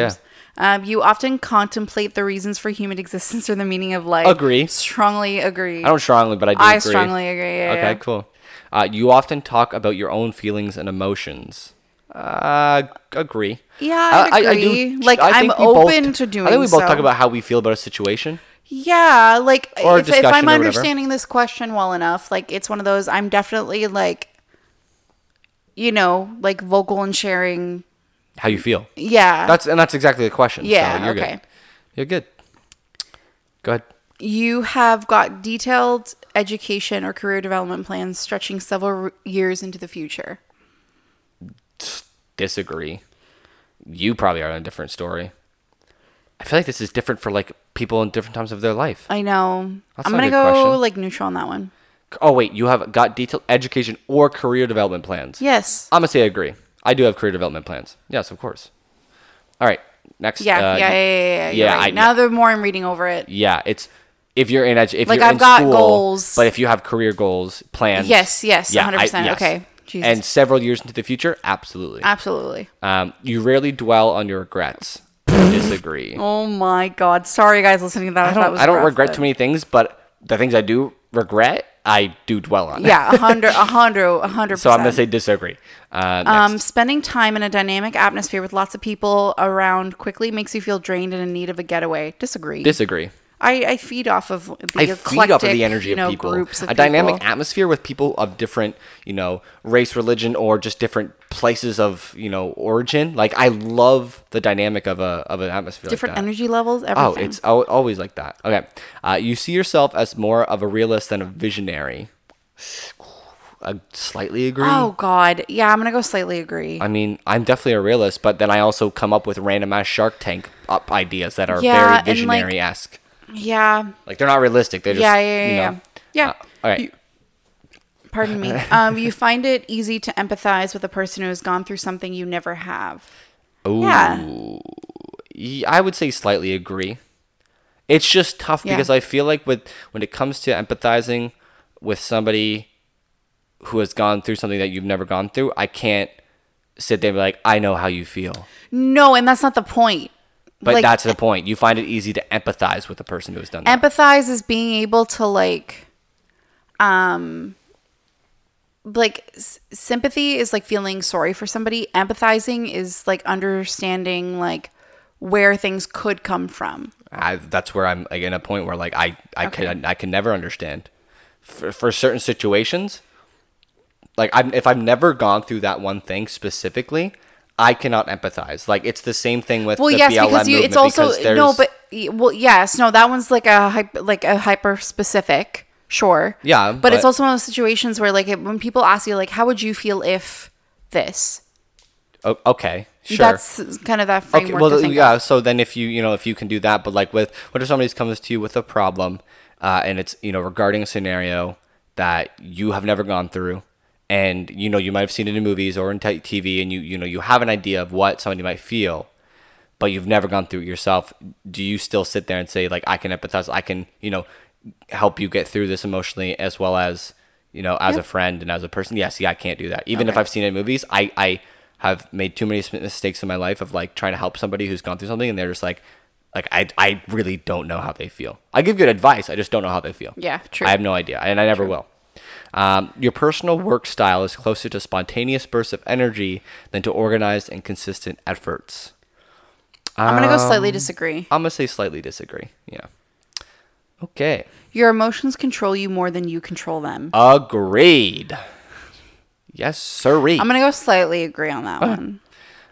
yeah. Um, you often contemplate the reasons for human [LAUGHS] existence or the meaning of life. Agree. Strongly agree. I don't strongly, but I do I agree. strongly agree. Yeah, okay, yeah. cool. Uh, you often talk about your own feelings and emotions. Uh, agree. Yeah, I'd agree. Like, I I'm think we both- open to doing. I think we both talk about how we feel about a situation. Yeah, like if, if I'm understanding this question well enough, like it's one of those I'm definitely like, you know, like vocal and sharing. How you feel. Yeah, That's and that's exactly the question. Yeah, so you're okay. good. You're good. Go ahead. you have got detailed education or career development plans stretching several years into the future. Disagree. You probably are in a different story. I feel like this is different for like people in different times of their life. I know. That's I'm gonna go question. like neutral on that one. Oh wait, you have got detailed education or career development plans. Yes. I'm gonna say I agree. I do have career development plans. Yes, of course. All right. Next. Yeah, uh, yeah, yeah, yeah, yeah. Yeah, right. I- now the more I'm reading over it. Yeah, it's if you're in edu- if Like, you're I've in got school, goals. but if you have career goals, plans. Yes, yes, yeah, 100%. Okay, Jesus. And several years into the future, absolutely. Absolutely. Um, you rarely dwell on your regrets. [LAUGHS] Disagree. Oh my god. Sorry guys listening to that. I don't. I don't regret but- too many things, but the things I do regret, I do dwell on. Yeah, a [LAUGHS] hundred, a hundred, a hundred. so I'm gonna say disagree. Uh. Um, spending time in a dynamic atmosphere with lots of people around quickly makes you feel drained and in need of a getaway. Disagree. disagree. I, I feed off of the I feed off of the energy you know, of people. Groups of a dynamic atmosphere with people of different, you know, race, religion, or just different places of, you know, origin. Like I love the dynamic of a of an atmosphere. different like that. energy levels. Everything. Oh, it's always like that. Okay, uh, you see yourself as more of a realist than a visionary. I slightly agree. Oh God, yeah, I'm gonna go slightly agree. I mean, I'm definitely a realist, but then I also come up with random ass Shark Tank up ideas that are Yeah, very visionary esque. Yeah, Like, they're not realistic. They're just yeah, yeah, yeah, you yeah. know. yeah. Uh, all right. You- pardon me. [LAUGHS] Um, you find it easy to empathize with a person who has gone through something you never have. Ooh. Yeah. I would say slightly agree. It's just tough Yeah. because I feel like with when it comes to empathizing with somebody who has gone through something that you've never gone through, I can't sit there and be like, I know how you feel. No, and that's not the point. But Like, that's the point. You find it easy to empathize with the person who has done that. empathize is being able to like um like s- sympathy is like feeling sorry for somebody empathizing is like understanding like where things could come from I, that's where I'm like in a point where like I I Okay. can I can never understand for, for certain situations. Like I'm if I've never gone through that one thing specifically, I cannot empathize. Like it's the same thing with Well, the yes, BLM because you, it's also no, but well, yes, no, that one's like a hyper, like a hyper specific, sure. Yeah, but, it's also one of those situations where like when people ask you like, how would you feel if this? Okay, sure. That's kind of that framework. Okay, well, yeah. of. So then, if you you know if you can do that, but like with what if somebody comes to you with a problem, uh, and it's you know regarding a scenario that you have never gone through, and you know you might have seen it in movies or in t- TV, and you you know you have an idea of what somebody might feel, but you've never gone through it yourself. Do you still sit there and say like I can empathize, I can you know help you get through this emotionally as well as you know as a friend and as a person? Yes, yeah, I can't do that. Even if I've seen it in movies, I I have made too many mistakes in my life of like trying to help somebody who's gone through something and they're just like like I, I really don't know how they feel. I give good advice, I just don't know how they feel. Yeah, true. I have no idea, and I never will. Um, your personal work style is closer to spontaneous bursts of energy than to organized and consistent efforts. I'm gonna go Um, slightly disagree. I'm gonna say slightly disagree. Yeah. Okay. Your emotions control you more than you control them. Agreed. Yes, sirree. I'm gonna go slightly agree on that one.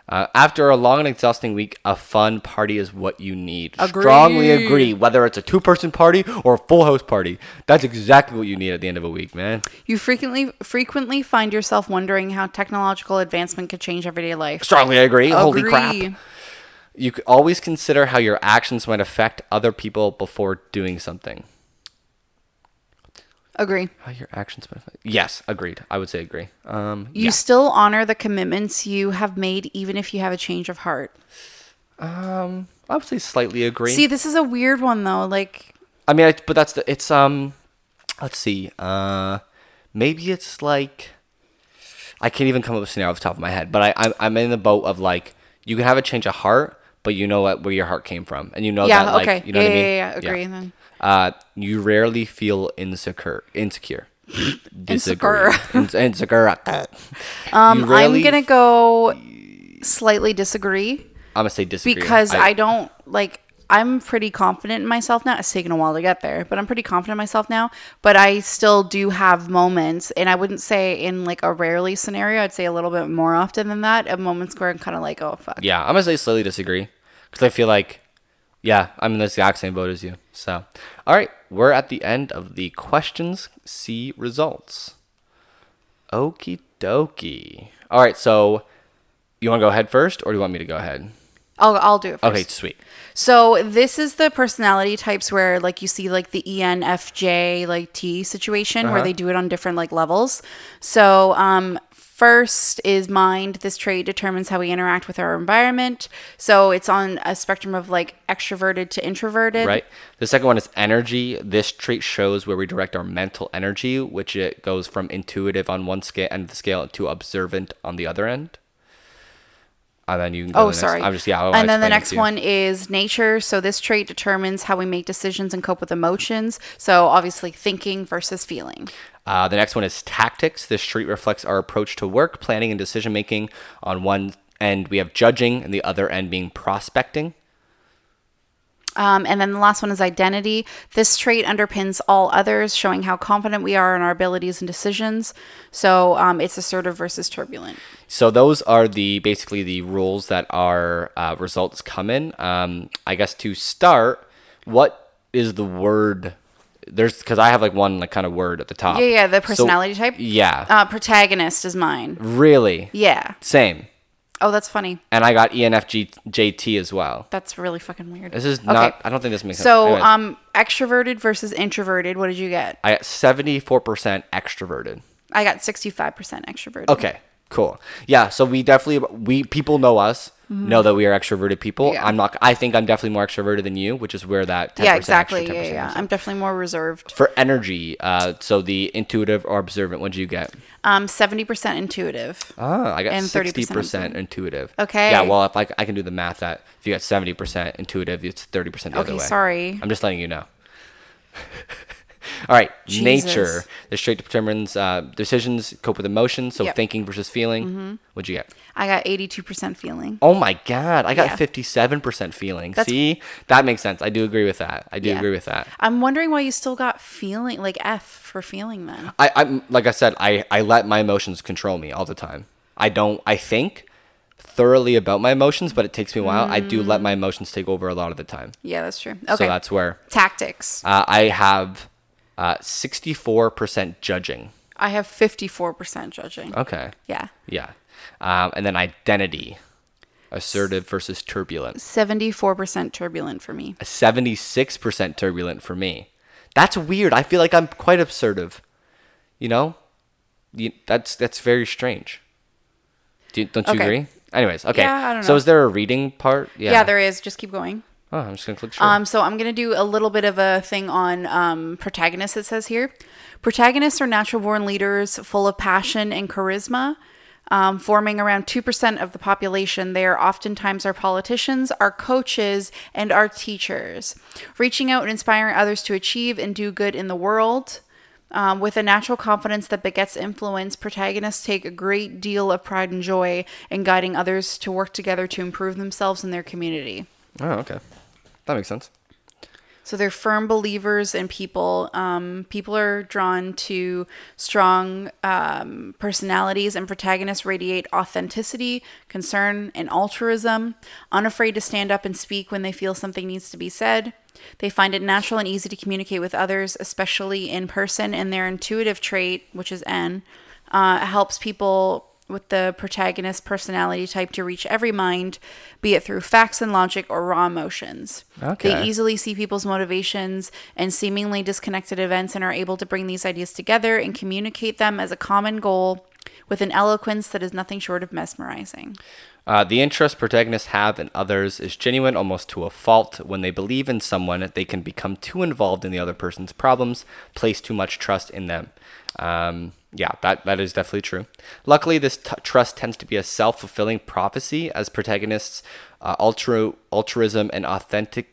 Uh, after a long and exhausting week, a fun party is what you need. Strongly agree. Whether it's a two-person party or a full house party, that's exactly what you need at the end of a week, man. You frequently frequently find yourself wondering how technological advancement could change everyday life. Strongly agree. Holy crap. You always consider how your actions might affect other people before doing something. Agree. How your actions affect. Yes, agreed. I would say agree. Um, You yeah. still honor the commitments you have made, even if you have a change of heart. Um, I would say slightly agree. See, this is a weird one though. Like, I mean, I, but that's the. It's um. Let's see. Uh, maybe it's like. I can't even come up with a scenario off the top of my head, but I I'm, I'm in the boat of like you can have a change of heart, but you know what where your heart came from, and you know yeah, that like okay, you know yeah, what I mean. yeah, yeah, agree then. Uh, you rarely feel insecure. Insecure. [LAUGHS] Insecure. [LAUGHS] Ins- insecure. [LAUGHS] Um, I'm gonna go slightly disagree I'm gonna say disagree. because I, don't like. I'm pretty confident in myself now. It's taken a while to get there, but I'm pretty confident in myself now. But I still do have moments, and I wouldn't say in like a rarely scenario. I'd say a little bit more often than that. Of moments where I'm kind of like, oh fuck. Yeah, I'm gonna say slightly disagree because I feel like, yeah, I'm in the exact same boat as you. So, all right, we're at the end of the questions. See results. Okie dokie. All right, so you want to go ahead first, or do you want me to go ahead? I'll I'll do it. First. Okay, sweet. So this is the personality types where like you see like the ENFJ like T situation where Uh-huh. they do it on different like levels. So um first is mind. This trait determines how we interact with our environment. So it's on a spectrum of like extroverted to introverted. Right. The second one is energy. This trait shows where we direct our mental energy, which it goes from intuitive on one scale end of the scale to observant on the other end. And then you can go Oh, the next- sorry. I'm just yeah. And then the next one is nature. So this trait determines how we make decisions and cope with emotions. So obviously thinking versus feeling. Uh, the next one is tactics. This trait reflects our approach to work, planning, and decision making. On one end, we have judging, and the other end being prospecting. Um, and then the last one is identity. This trait underpins all others, showing how confident we are in our abilities and decisions. So um, it's assertive versus turbulent. So those are the basically the rules that our uh, results come in. Um, I guess to start, what is the word? There's because I have like one like kind of word at the top. Yeah, yeah, the So- personality type. Yeah, Uh, protagonist is mine. really. Yeah. Same. Oh, that's funny. And I got ENFJT as well. That's really fucking weird. This is Okay. not. I don't think this makes sense. So, um, extroverted versus introverted. What did you get? I got 74% extroverted. I got sixty-five percent extroverted. Okay, cool. Yeah, so we definitely we people know us, know that we are extroverted people. Mm-hmm. Yeah. I'm not. I think I'm definitely more extroverted than you, which is where that 10% Yeah, extra exactly. 10% Yeah, yeah. I'm definitely more reserved. For energy, uh, so the intuitive or observant, what did you get? Um, seventy percent intuitive. Ah, I got 30% sixty percent intuitive. Okay. Yeah, well, if I, I can do the math that if you got seventy percent intuitive, it's thirty percent the Okay, other way. sorry. I'm just letting you know. [LAUGHS] [LAUGHS] All right, nature. The straight determines uh, decisions, cope with emotions. So Yep. Mm-hmm. thinking versus feeling. What'd you get? I got eighty-two percent feeling. Oh my god, I got Yeah. fifty-seven percent feeling. That's- See, that makes sense. I do agree with that. I do Yeah. agree with that. I'm wondering why you still got feeling like F for feeling then. I, I'm like I said, I I let my emotions control me all the time. I don't. I think thoroughly about my emotions, but it takes me a while. I do let my emotions take over a lot of the time. Yeah, that's true. Okay. So that's where Tactics. uh, I have uh, 64% judging. I have 54% judging. Okay. Yeah. Yeah. Um, and then identity, assertive versus turbulent. 74% turbulent for me. 76% turbulent for me. That's weird. I feel like I'm quite assertive. You know? You, that's that's very strange. Do, don't you Okay. agree? Anyways, okay. Yeah, I don't know. So is there a reading part? Yeah. Yeah. there is. Just keep going. Oh, I'm just gonna click. Um, so I'm to do a little bit of a thing on um, protagonists, it says here. Protagonists are natural born leaders full of passion and charisma. Um, forming around 2% of the population, they are oftentimes our politicians, our coaches, and our teachers. Reaching out and inspiring others to achieve and do good in the world. Um, with a natural confidence that begets influence, protagonists take a great deal of pride and joy in guiding others to work together to improve themselves and their community. Oh, okay. That makes sense. So they're firm believers in people. Um, people are drawn to strong um, personalities, and protagonists radiate authenticity, concern, and altruism. Unafraid to stand up and speak when they feel something needs to be said. They find it natural and easy to communicate with others, especially in person, and their intuitive trait, which is N, uh, helps people with the protagonist personality type to reach every mind, be it through facts and logic or raw emotions. Okay. They easily see people's motivations and seemingly disconnected events and are able to bring these ideas together and communicate them as a common goal with an eloquence that is nothing short of mesmerizing. Uh, the interest protagonists have in others is genuine almost to a fault. When they believe in someone, they can become too involved in the other person's problems, place too much trust in them. Um, yeah, that, that is definitely true. Luckily, this t- trust tends to be a self fulfilling prophecy as protagonists, uh, ultra, altruism, and authentic.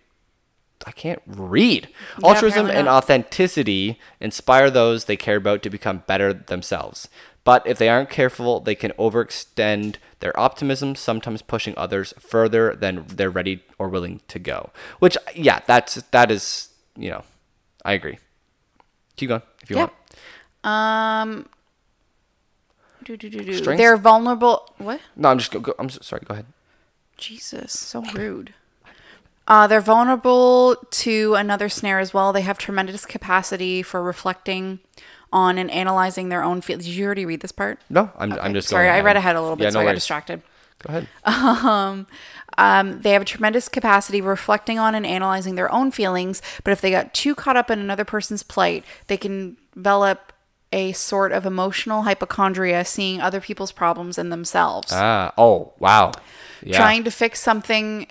I can't read. Yeah, Altruism and not. authenticity inspire those they care about to become better themselves. But if they aren't careful, they can overextend their optimism, sometimes pushing others further than they're ready or willing to go. Which, yeah, that's that is, you know, I agree. Keep going if you Yeah. want. Um, do, do, do, do. Strengths? They're vulnerable. What? No, I'm just go, go, I'm so, sorry. Go ahead. Jesus, so rude. Uh, they're vulnerable to another snare as well. They have tremendous capacity for reflecting on and analyzing their own feelings. Did you already read this part? No, I'm, I'm just Sorry, I read ahead a little bit, Yeah, so no I got worries. distracted. Go ahead. [LAUGHS] Um, Um, they have a tremendous capacity reflecting on and analyzing their own feelings, but if they got too caught up in another person's plight, they can develop a sort of emotional hypochondria, seeing other people's problems in themselves. Ah, oh, wow. Yeah. trying to fix something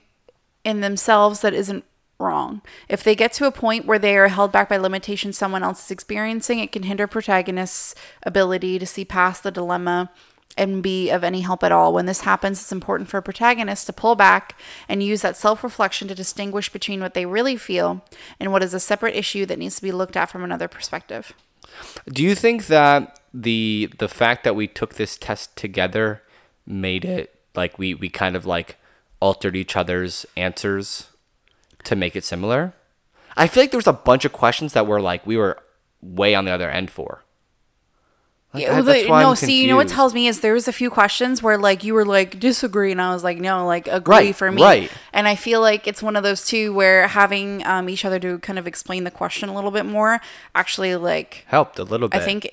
in themselves that isn't wrong. If they get to a point where they are held back by limitations someone else is experiencing, it can hinder protagonists' ability to see past the dilemma and be of any help at all. When this happens, it's important for a protagonist to pull back and use that self reflection to distinguish between what they really feel and what is a separate issue that needs to be looked at from another perspective. Do you think that the the fact that we took this test together made it like we we kind of like altered each other's answers to make it similar? I feel like there was a bunch of questions that were like we were way on the other end for. Like, Yeah, I- well, that's the- why no, I'm see, you know what tells me is there was a few questions where like you were like disagree, and I was like no, like agree Right, for me. right. And I feel like it's one of those two where having um, each other to kind of explain the question a little bit more actually like helped a little bit. I think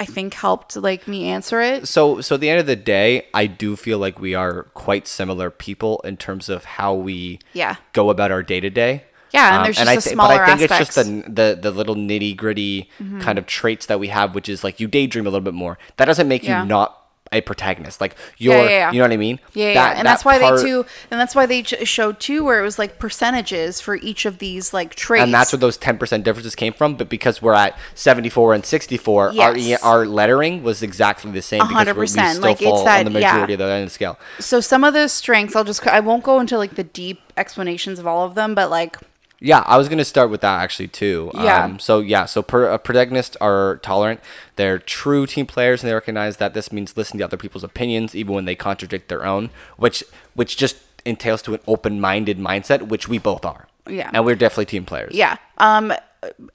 I think helped like me answer it. so so at the end of the day, I do feel like we are quite similar people in terms of how we Yeah. go about our day to day. Yeah, and there's just I thi- smaller But I think it's just. Mm-hmm. the the, the little nitty gritty kind of traits that we have, which is like you daydream a little bit more. That doesn't make Yeah. you not a protagonist. Like you're, yeah, yeah. you know what I mean? Yeah, yeah, That- and that that's why part- they too, and that's why they ch- showed too, where it was like percentages for each of these like traits. And that's where those ten percent differences came from. But because we're at seventy four and sixty four, Yes. our our lettering was exactly the same. because we're- we 100%. still Like, it's fall that- on the yeah. of the end of the scale. so some of the strengths. I'll just I won't go into like the deep explanations of all of them, but like Yeah, I was gonna start with that actually too. Yeah. Um, so yeah, so per, uh, protagonists are tolerant. They're true team players, and they recognize that this means listening to other people's opinions, even when they contradict their own, which which just entails to an open-minded mindset, which we both are. Yeah. and we're definitely team players. Yeah. Um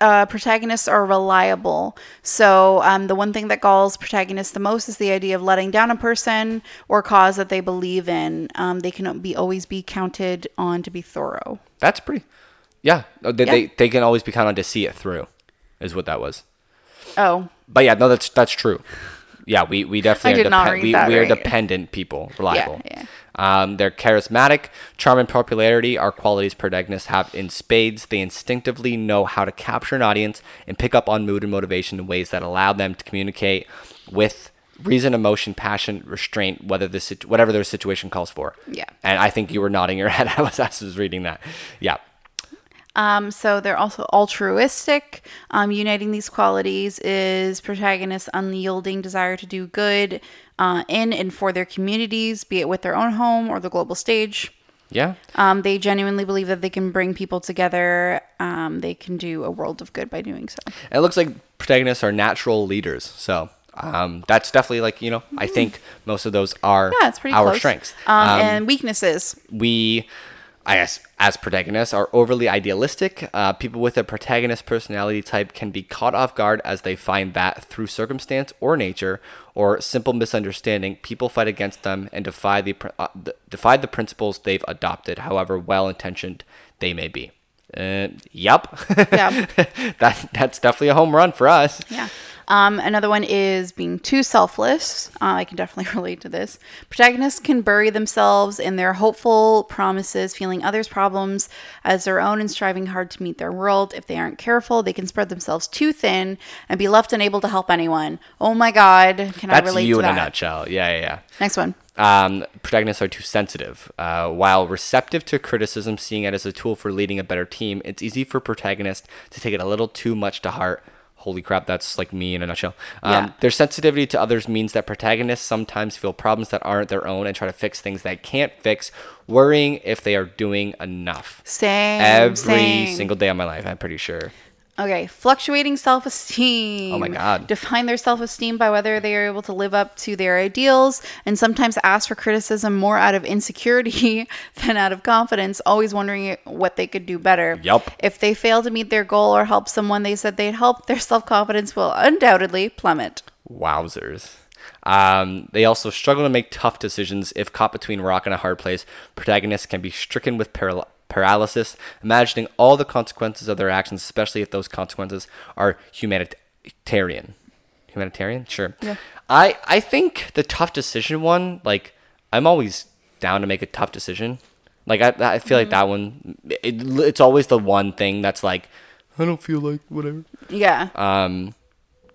uh, protagonists are reliable. So um, the one thing that galls protagonists the most is the idea of letting down a person or cause that they believe in. Um, they can be always be counted on to be thorough. That's pretty. Yeah, they, Yeah. They, they can always be counted on to see it through, is what that was. Oh, But yeah, no, that's that's true. Yeah, we, we definitely are did not read we, we are right. dependent people, reliable. yeah. Um, they're charismatic, charm, and popularity are qualities protagonists have in spades. They instinctively know how to capture an audience and pick up on mood and motivation in ways that allow them to communicate with reason, emotion, passion, restraint, whether the situ- whatever their situation calls for. Yeah. And I think you were nodding your [LAUGHS] head. I was, I was reading that. Yeah. Um, so they're also altruistic. Um, uniting these qualities is protagonists' unyielding desire to do good uh, in and for their communities, be it with their own home or the global stage. Yeah. Um, they genuinely believe that they can bring people together. Um, they can do a world of good by doing so. It looks like protagonists are natural leaders. So um, that's definitely like, you know, I think most of those are Yeah, it's pretty our close. strengths. Um, Um, and weaknesses. we, I guess, as protagonists, are overly idealistic. Uh, people with a protagonist personality type can be caught off guard as they find that through circumstance or nature or simple misunderstanding, people fight against them and defy the uh, defy the principles they've adopted, however well intentioned they may be. Uh, yep. Yeah. that that's definitely a home run for us. Yeah. Um, another one is being too selfless. Uh, I can definitely [LAUGHS] relate to this. Protagonists can bury themselves in their hopeful promises, feeling others' problems as their own and striving hard to meet their world. If they aren't careful, they can spread themselves too thin and be left unable to help anyone. Oh my God. Can I That's relate you to in a nutshell. Yeah, yeah, yeah. Next one. Um, protagonists are too sensitive. Uh, while receptive to criticism, seeing it as a tool for leading a better team, it's easy for protagonists to take it a little too much to heart. Holy crap, that's like me in a nutshell. Um, Yeah. Their sensitivity to others means that protagonists sometimes feel problems that aren't their own and try to fix things they can't fix, worrying if they are doing enough. Same. Every same. single day of my life, I'm pretty sure. Okay, fluctuating self esteem. Oh my God. Define their self esteem by whether they are able to live up to their ideals and sometimes ask for criticism more out of insecurity [LAUGHS] than out of confidence, always wondering what they could do better. Yup. If they fail to meet their goal or help someone they said they'd help, their self confidence will undoubtedly plummet. Wowzers. Um, they also struggle to make tough decisions. If caught between a rock and a hard place, protagonists can be stricken with paral- paralysis, imagining all the consequences of their actions, especially if those consequences are humanitarian. Humanitarian? Sure. Yeah. I, I think the tough decision one, like, I'm always down to make a tough decision. Like, I, I feel like that one, it, it's always the one thing that's like, I don't feel like whatever. Yeah. Um,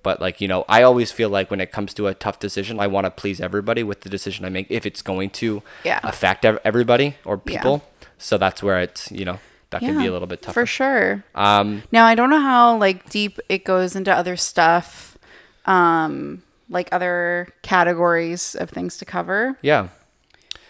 but like you know, I always feel like when it comes to a tough decision, I want to please everybody with the decision I make if it's going to Yeah. affect everybody or Yeah. people. So that's where it's you know that can be a little bit tougher. For sure. Um, Now I don't know how like deep it goes into other stuff, um, like other categories of things to cover. yeah.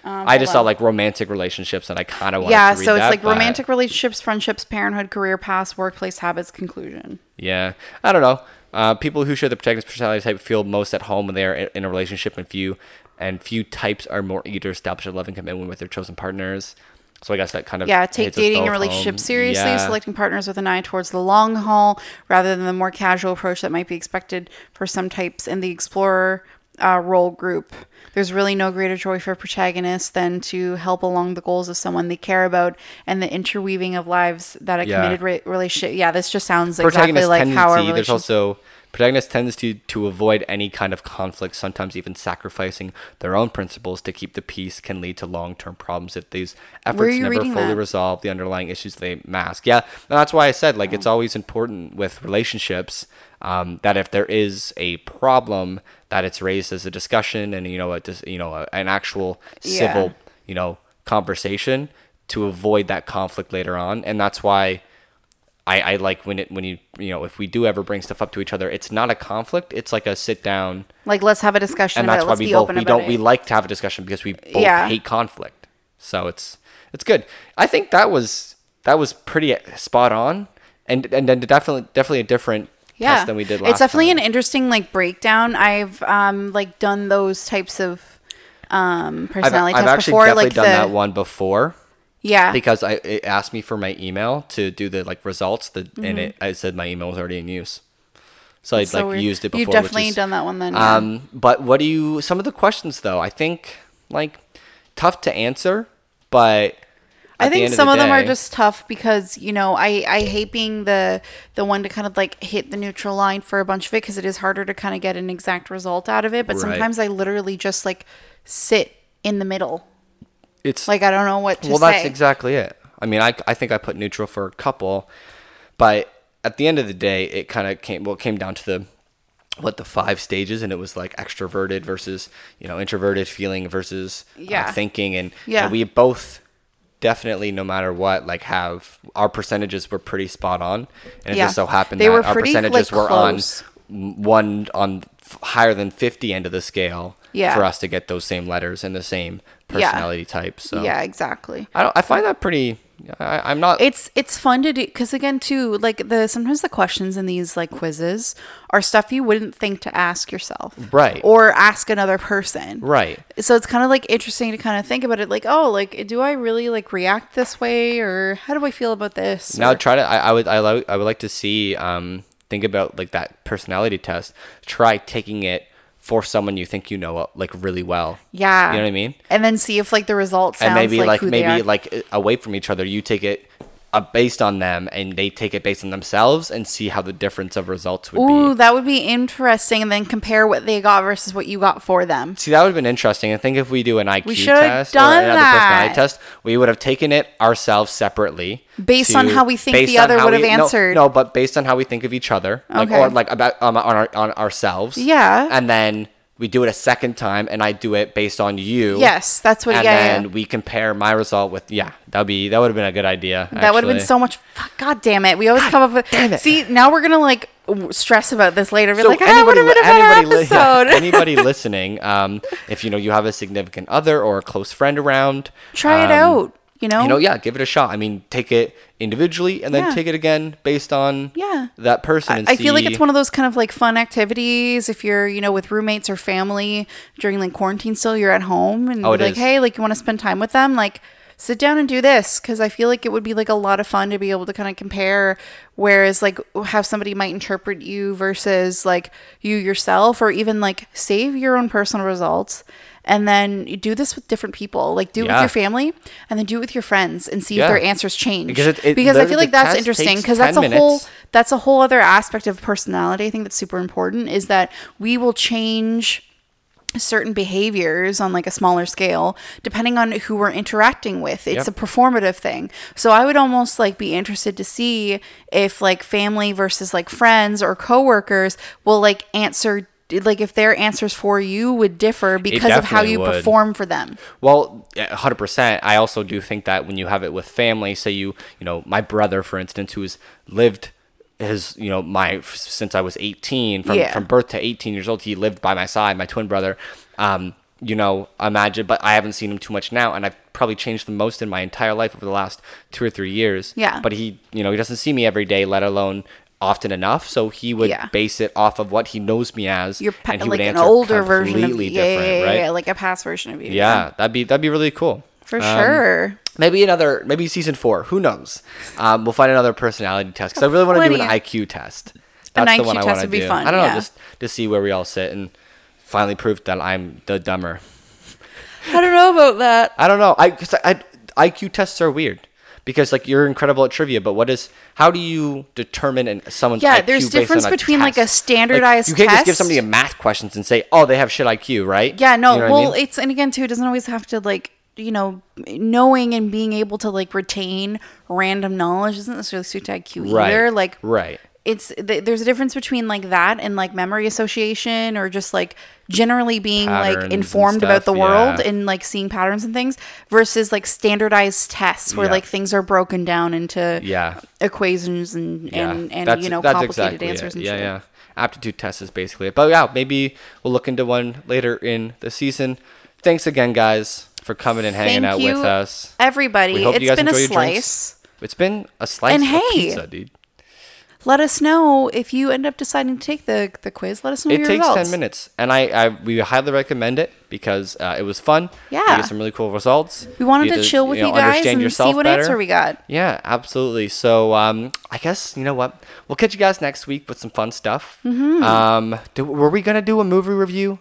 I just saw like romantic relationships, and I kind of wanted Um, Yeah, to read so it's that, like romantic relationships, friendships, parenthood, career paths, workplace habits, conclusion. Yeah, I don't know. Uh, people who share the protagonist personality type feel most at home when they are in- a relationship, and few and few types are more eager to establish a loving commitment with their chosen partners. So I guess that kind of Yeah, take dating and both relationship home. seriously, Yeah. selecting partners with an eye towards the long haul rather than the more casual approach that might be expected for some types in the explorer uh, role group. There's really no greater joy for protagonists than to help along the goals of someone they care about and the interweaving of lives that a Yeah. committed re- relationship. Yeah, this just sounds exactly like how a tendency. There's relationship. also protagonist tends to to avoid any kind of conflict. Sometimes even sacrificing their own principles to keep the peace can lead to long term problems if these efforts never fully that? resolve the underlying issues they mask. Yeah, and that's why I said like Oh. it's always important with relationships um, that if there is a problem that it's raised as a discussion and you know a dis- you know a, an actual Yeah. civil you know conversation to avoid that conflict later on. And that's why I, I like when it when you you know if we do ever bring stuff up to each other it's not a conflict. It's like a sit down. Like, let's have a discussion and about that's it. why we both we don't we like to have a discussion because we both Yeah. hate conflict. So it's it's good. I think that was that was pretty spot on. And and then definitely definitely a different yeah than we did last it's definitely time. an interesting like breakdown i've um like done those types of um I've, personality I've tests actually before definitely like done the that one before Yeah. because I it asked me for my email to do the like results, the and it I said my email was already in use. So I Mm-hmm. So like weird. used it before. You've definitely is- done that one then. yeah. Um, but what do you? Some of the questions though, I think like tough to answer, but I think some the of, them are just tough because you know I I hate being the the one to kind of like hit the neutral line for a bunch of it because it is harder to kind of get an exact result out of it. But Right. sometimes I literally just like sit in the middle. it's Like I don't know what to well, say. Well, that's exactly it. I mean, I I think I put neutral for a couple, but at the end of the day, it kind of came well, it came down to the what the five stages and it was like extroverted versus you know introverted feeling versus uh, Yeah. thinking and you Yeah. know, we both definitely no matter what like have our percentages were pretty spot on and it Yeah. just so happened They that our pretty, percentages like, were close. on one on higher than 50 end of the scale Yeah. for us to get those same letters and the same Yeah. personality type so Yeah, exactly. I don't. I find that pretty. I, I'm not. It's it's fun to do because again too like the sometimes the questions in these like quizzes are stuff you wouldn't think to ask yourself Right. or ask another person right. so it's kind of like interesting to kind of think about it like oh like do i really like react this way or how do i feel about this Now Or- try to. I, I would. I, lo- I would like to see. Um. Think about like that personality test. Try taking it for someone you think you know uh, like really well. yeah You know what I mean? and then see if like the results and maybe like, like, maybe like uh, away from each other. You take it. Uh, based on them, and they take it based on themselves, and see how the difference of results would Ooh, be. that would be interesting. And then compare what they got versus what you got for them. See, that would have been interesting. I think if we do an IQ test or another personality test, we would have taken it ourselves separately. Based on how we think the other would have we- no- answered. No, but based on how we think of each other, like Okay. or like about um, on our, on ourselves. Yeah. And then we do it a second time, and I do it based on you. Yes, that's what. And yeah, then yeah. we compare my result with yeah. That'd be that would have been a good idea. That would have been so much. Fuck, God damn it! We always come up with. damn it. See, now we're gonna like stress about this later. Be So like, ah, would have li- been a better anybody, li- yeah, [LAUGHS] anybody listening, um, if you know you have a significant other or a close friend around, Try it um, out. You know. You know, yeah, give it a shot. I mean, take it individually and then Yeah. take it again based on Yeah. that person. And I feel like it's one of those kind of like fun activities if you're, you know, with roommates or family during like quarantine still, you're at home and Oh, like, is. hey, like you want to spend time with them, like sit down and do this because I feel like it would be like a lot of fun to be able to kind of compare. Whereas like how somebody might interpret you versus like you yourself, or even like save your own personal results. And then you do this with different people, like do it with your family, and then do it with your friends, and see Yeah. if their answers change. Because it- it because I feel like that's test interesting takes because that's 10 a whole minutes. that's a whole other aspect of personality i think that's super important is that we will change certain behaviors on like a smaller scale depending on who we're interacting with it's Yep. a performative thing so i would almost like be interested to see if like family versus like friends or coworkers will like answer like if their answers for you would differ because of how you would. perform for them Well, a hundred percent. I also do think that when you have it with family, say you, you know, my brother, for instance, who's lived his, you know, my since I was eighteen, from Yeah. from birth to eighteen years old, he lived by my side. My twin brother, um, you know, imagine, but I haven't seen him too much now, and I've probably changed the most in my entire life over the last two or three years. Yeah. But he, you know, he doesn't see me every day, let alone often enough. So he would Yeah. base it off of what he knows me as, you're pa- and he like would an answer older version of completely yeah, yeah, right? yeah, like a past version of you Yeah, that'd be that'd be really cool. for Um, sure Maybe another, maybe season four. Who knows? Um, we'll find another personality test because I really want to do an IQ test. An That's the IQ one I test want to would be do. fun, I don't know, just to see where we all sit and finally prove that I'm the dumber. i don't know about that I don't know. I, cause I, I IQ tests are weird because like you're incredible at trivia, but what is? How do you determine an, someone's Yeah, IQ there's difference between, like, a test? standardized you can't just give somebody a math questions and say, oh, they have shit IQ, right? Yeah, no. You know what I well, mean? it's and again too, it doesn't always have to like you know knowing and being able to like retain random knowledge doesn't necessarily suit to IQ right. either. Like right. It's th- there's a difference between like that and like memory association or just like generally being Patterns like informed about the world yeah. and like seeing patterns and things versus like standardized tests where Yeah. like things are broken down into Yeah. equations and Yeah, and, and that's- you know complicated exactly answers it. and yeah, shit. yeah. Aptitude test is basically it. But yeah, maybe we'll look into one later in the season. Thanks again, guys, for coming and hanging Thank out with us. Everybody, We hope it's you guys been a enjoy your slice. drinks. It's been a slice And of hey, pizza, dude. Let us know if you end up deciding to take the the quiz. Let us know. It takes results. 10 minutes, and I, I we highly recommend it because uh, it was fun. You Yeah. get some really cool results. We wanted get to chill with you, know, guys understand and see what better. answer we got. Yeah, absolutely. So um, I guess you know what? We'll catch you guys next week with some fun stuff. Mm-hmm. Um, do, were we gonna do a movie review?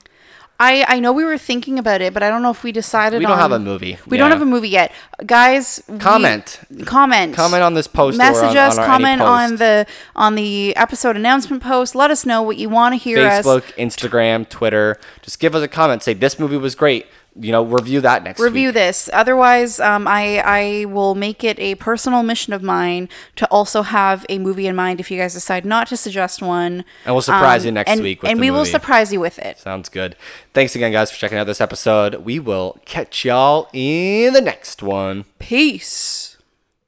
I I know we were thinking about it, but I don't know if we decided. We don't on- have a movie. We don't have a movie yet, guys. we- Comment. comment. Comment on this post or Message on- us. on comment on the on the episode announcement post. Let us know what you want to hear. us Facebook, Instagram, Twitter. Just give us a comment. Say this movie was great. You know, review that next review week. this. Otherwise, um, I I will make it a personal mission of mine to also have a movie in mind if you guys decide not to suggest one. And we'll surprise Um, you next and- week with and we will surprise you with it. Sounds good. Thanks again, guys, for checking out this episode. We will catch y'all in the next one. Peace.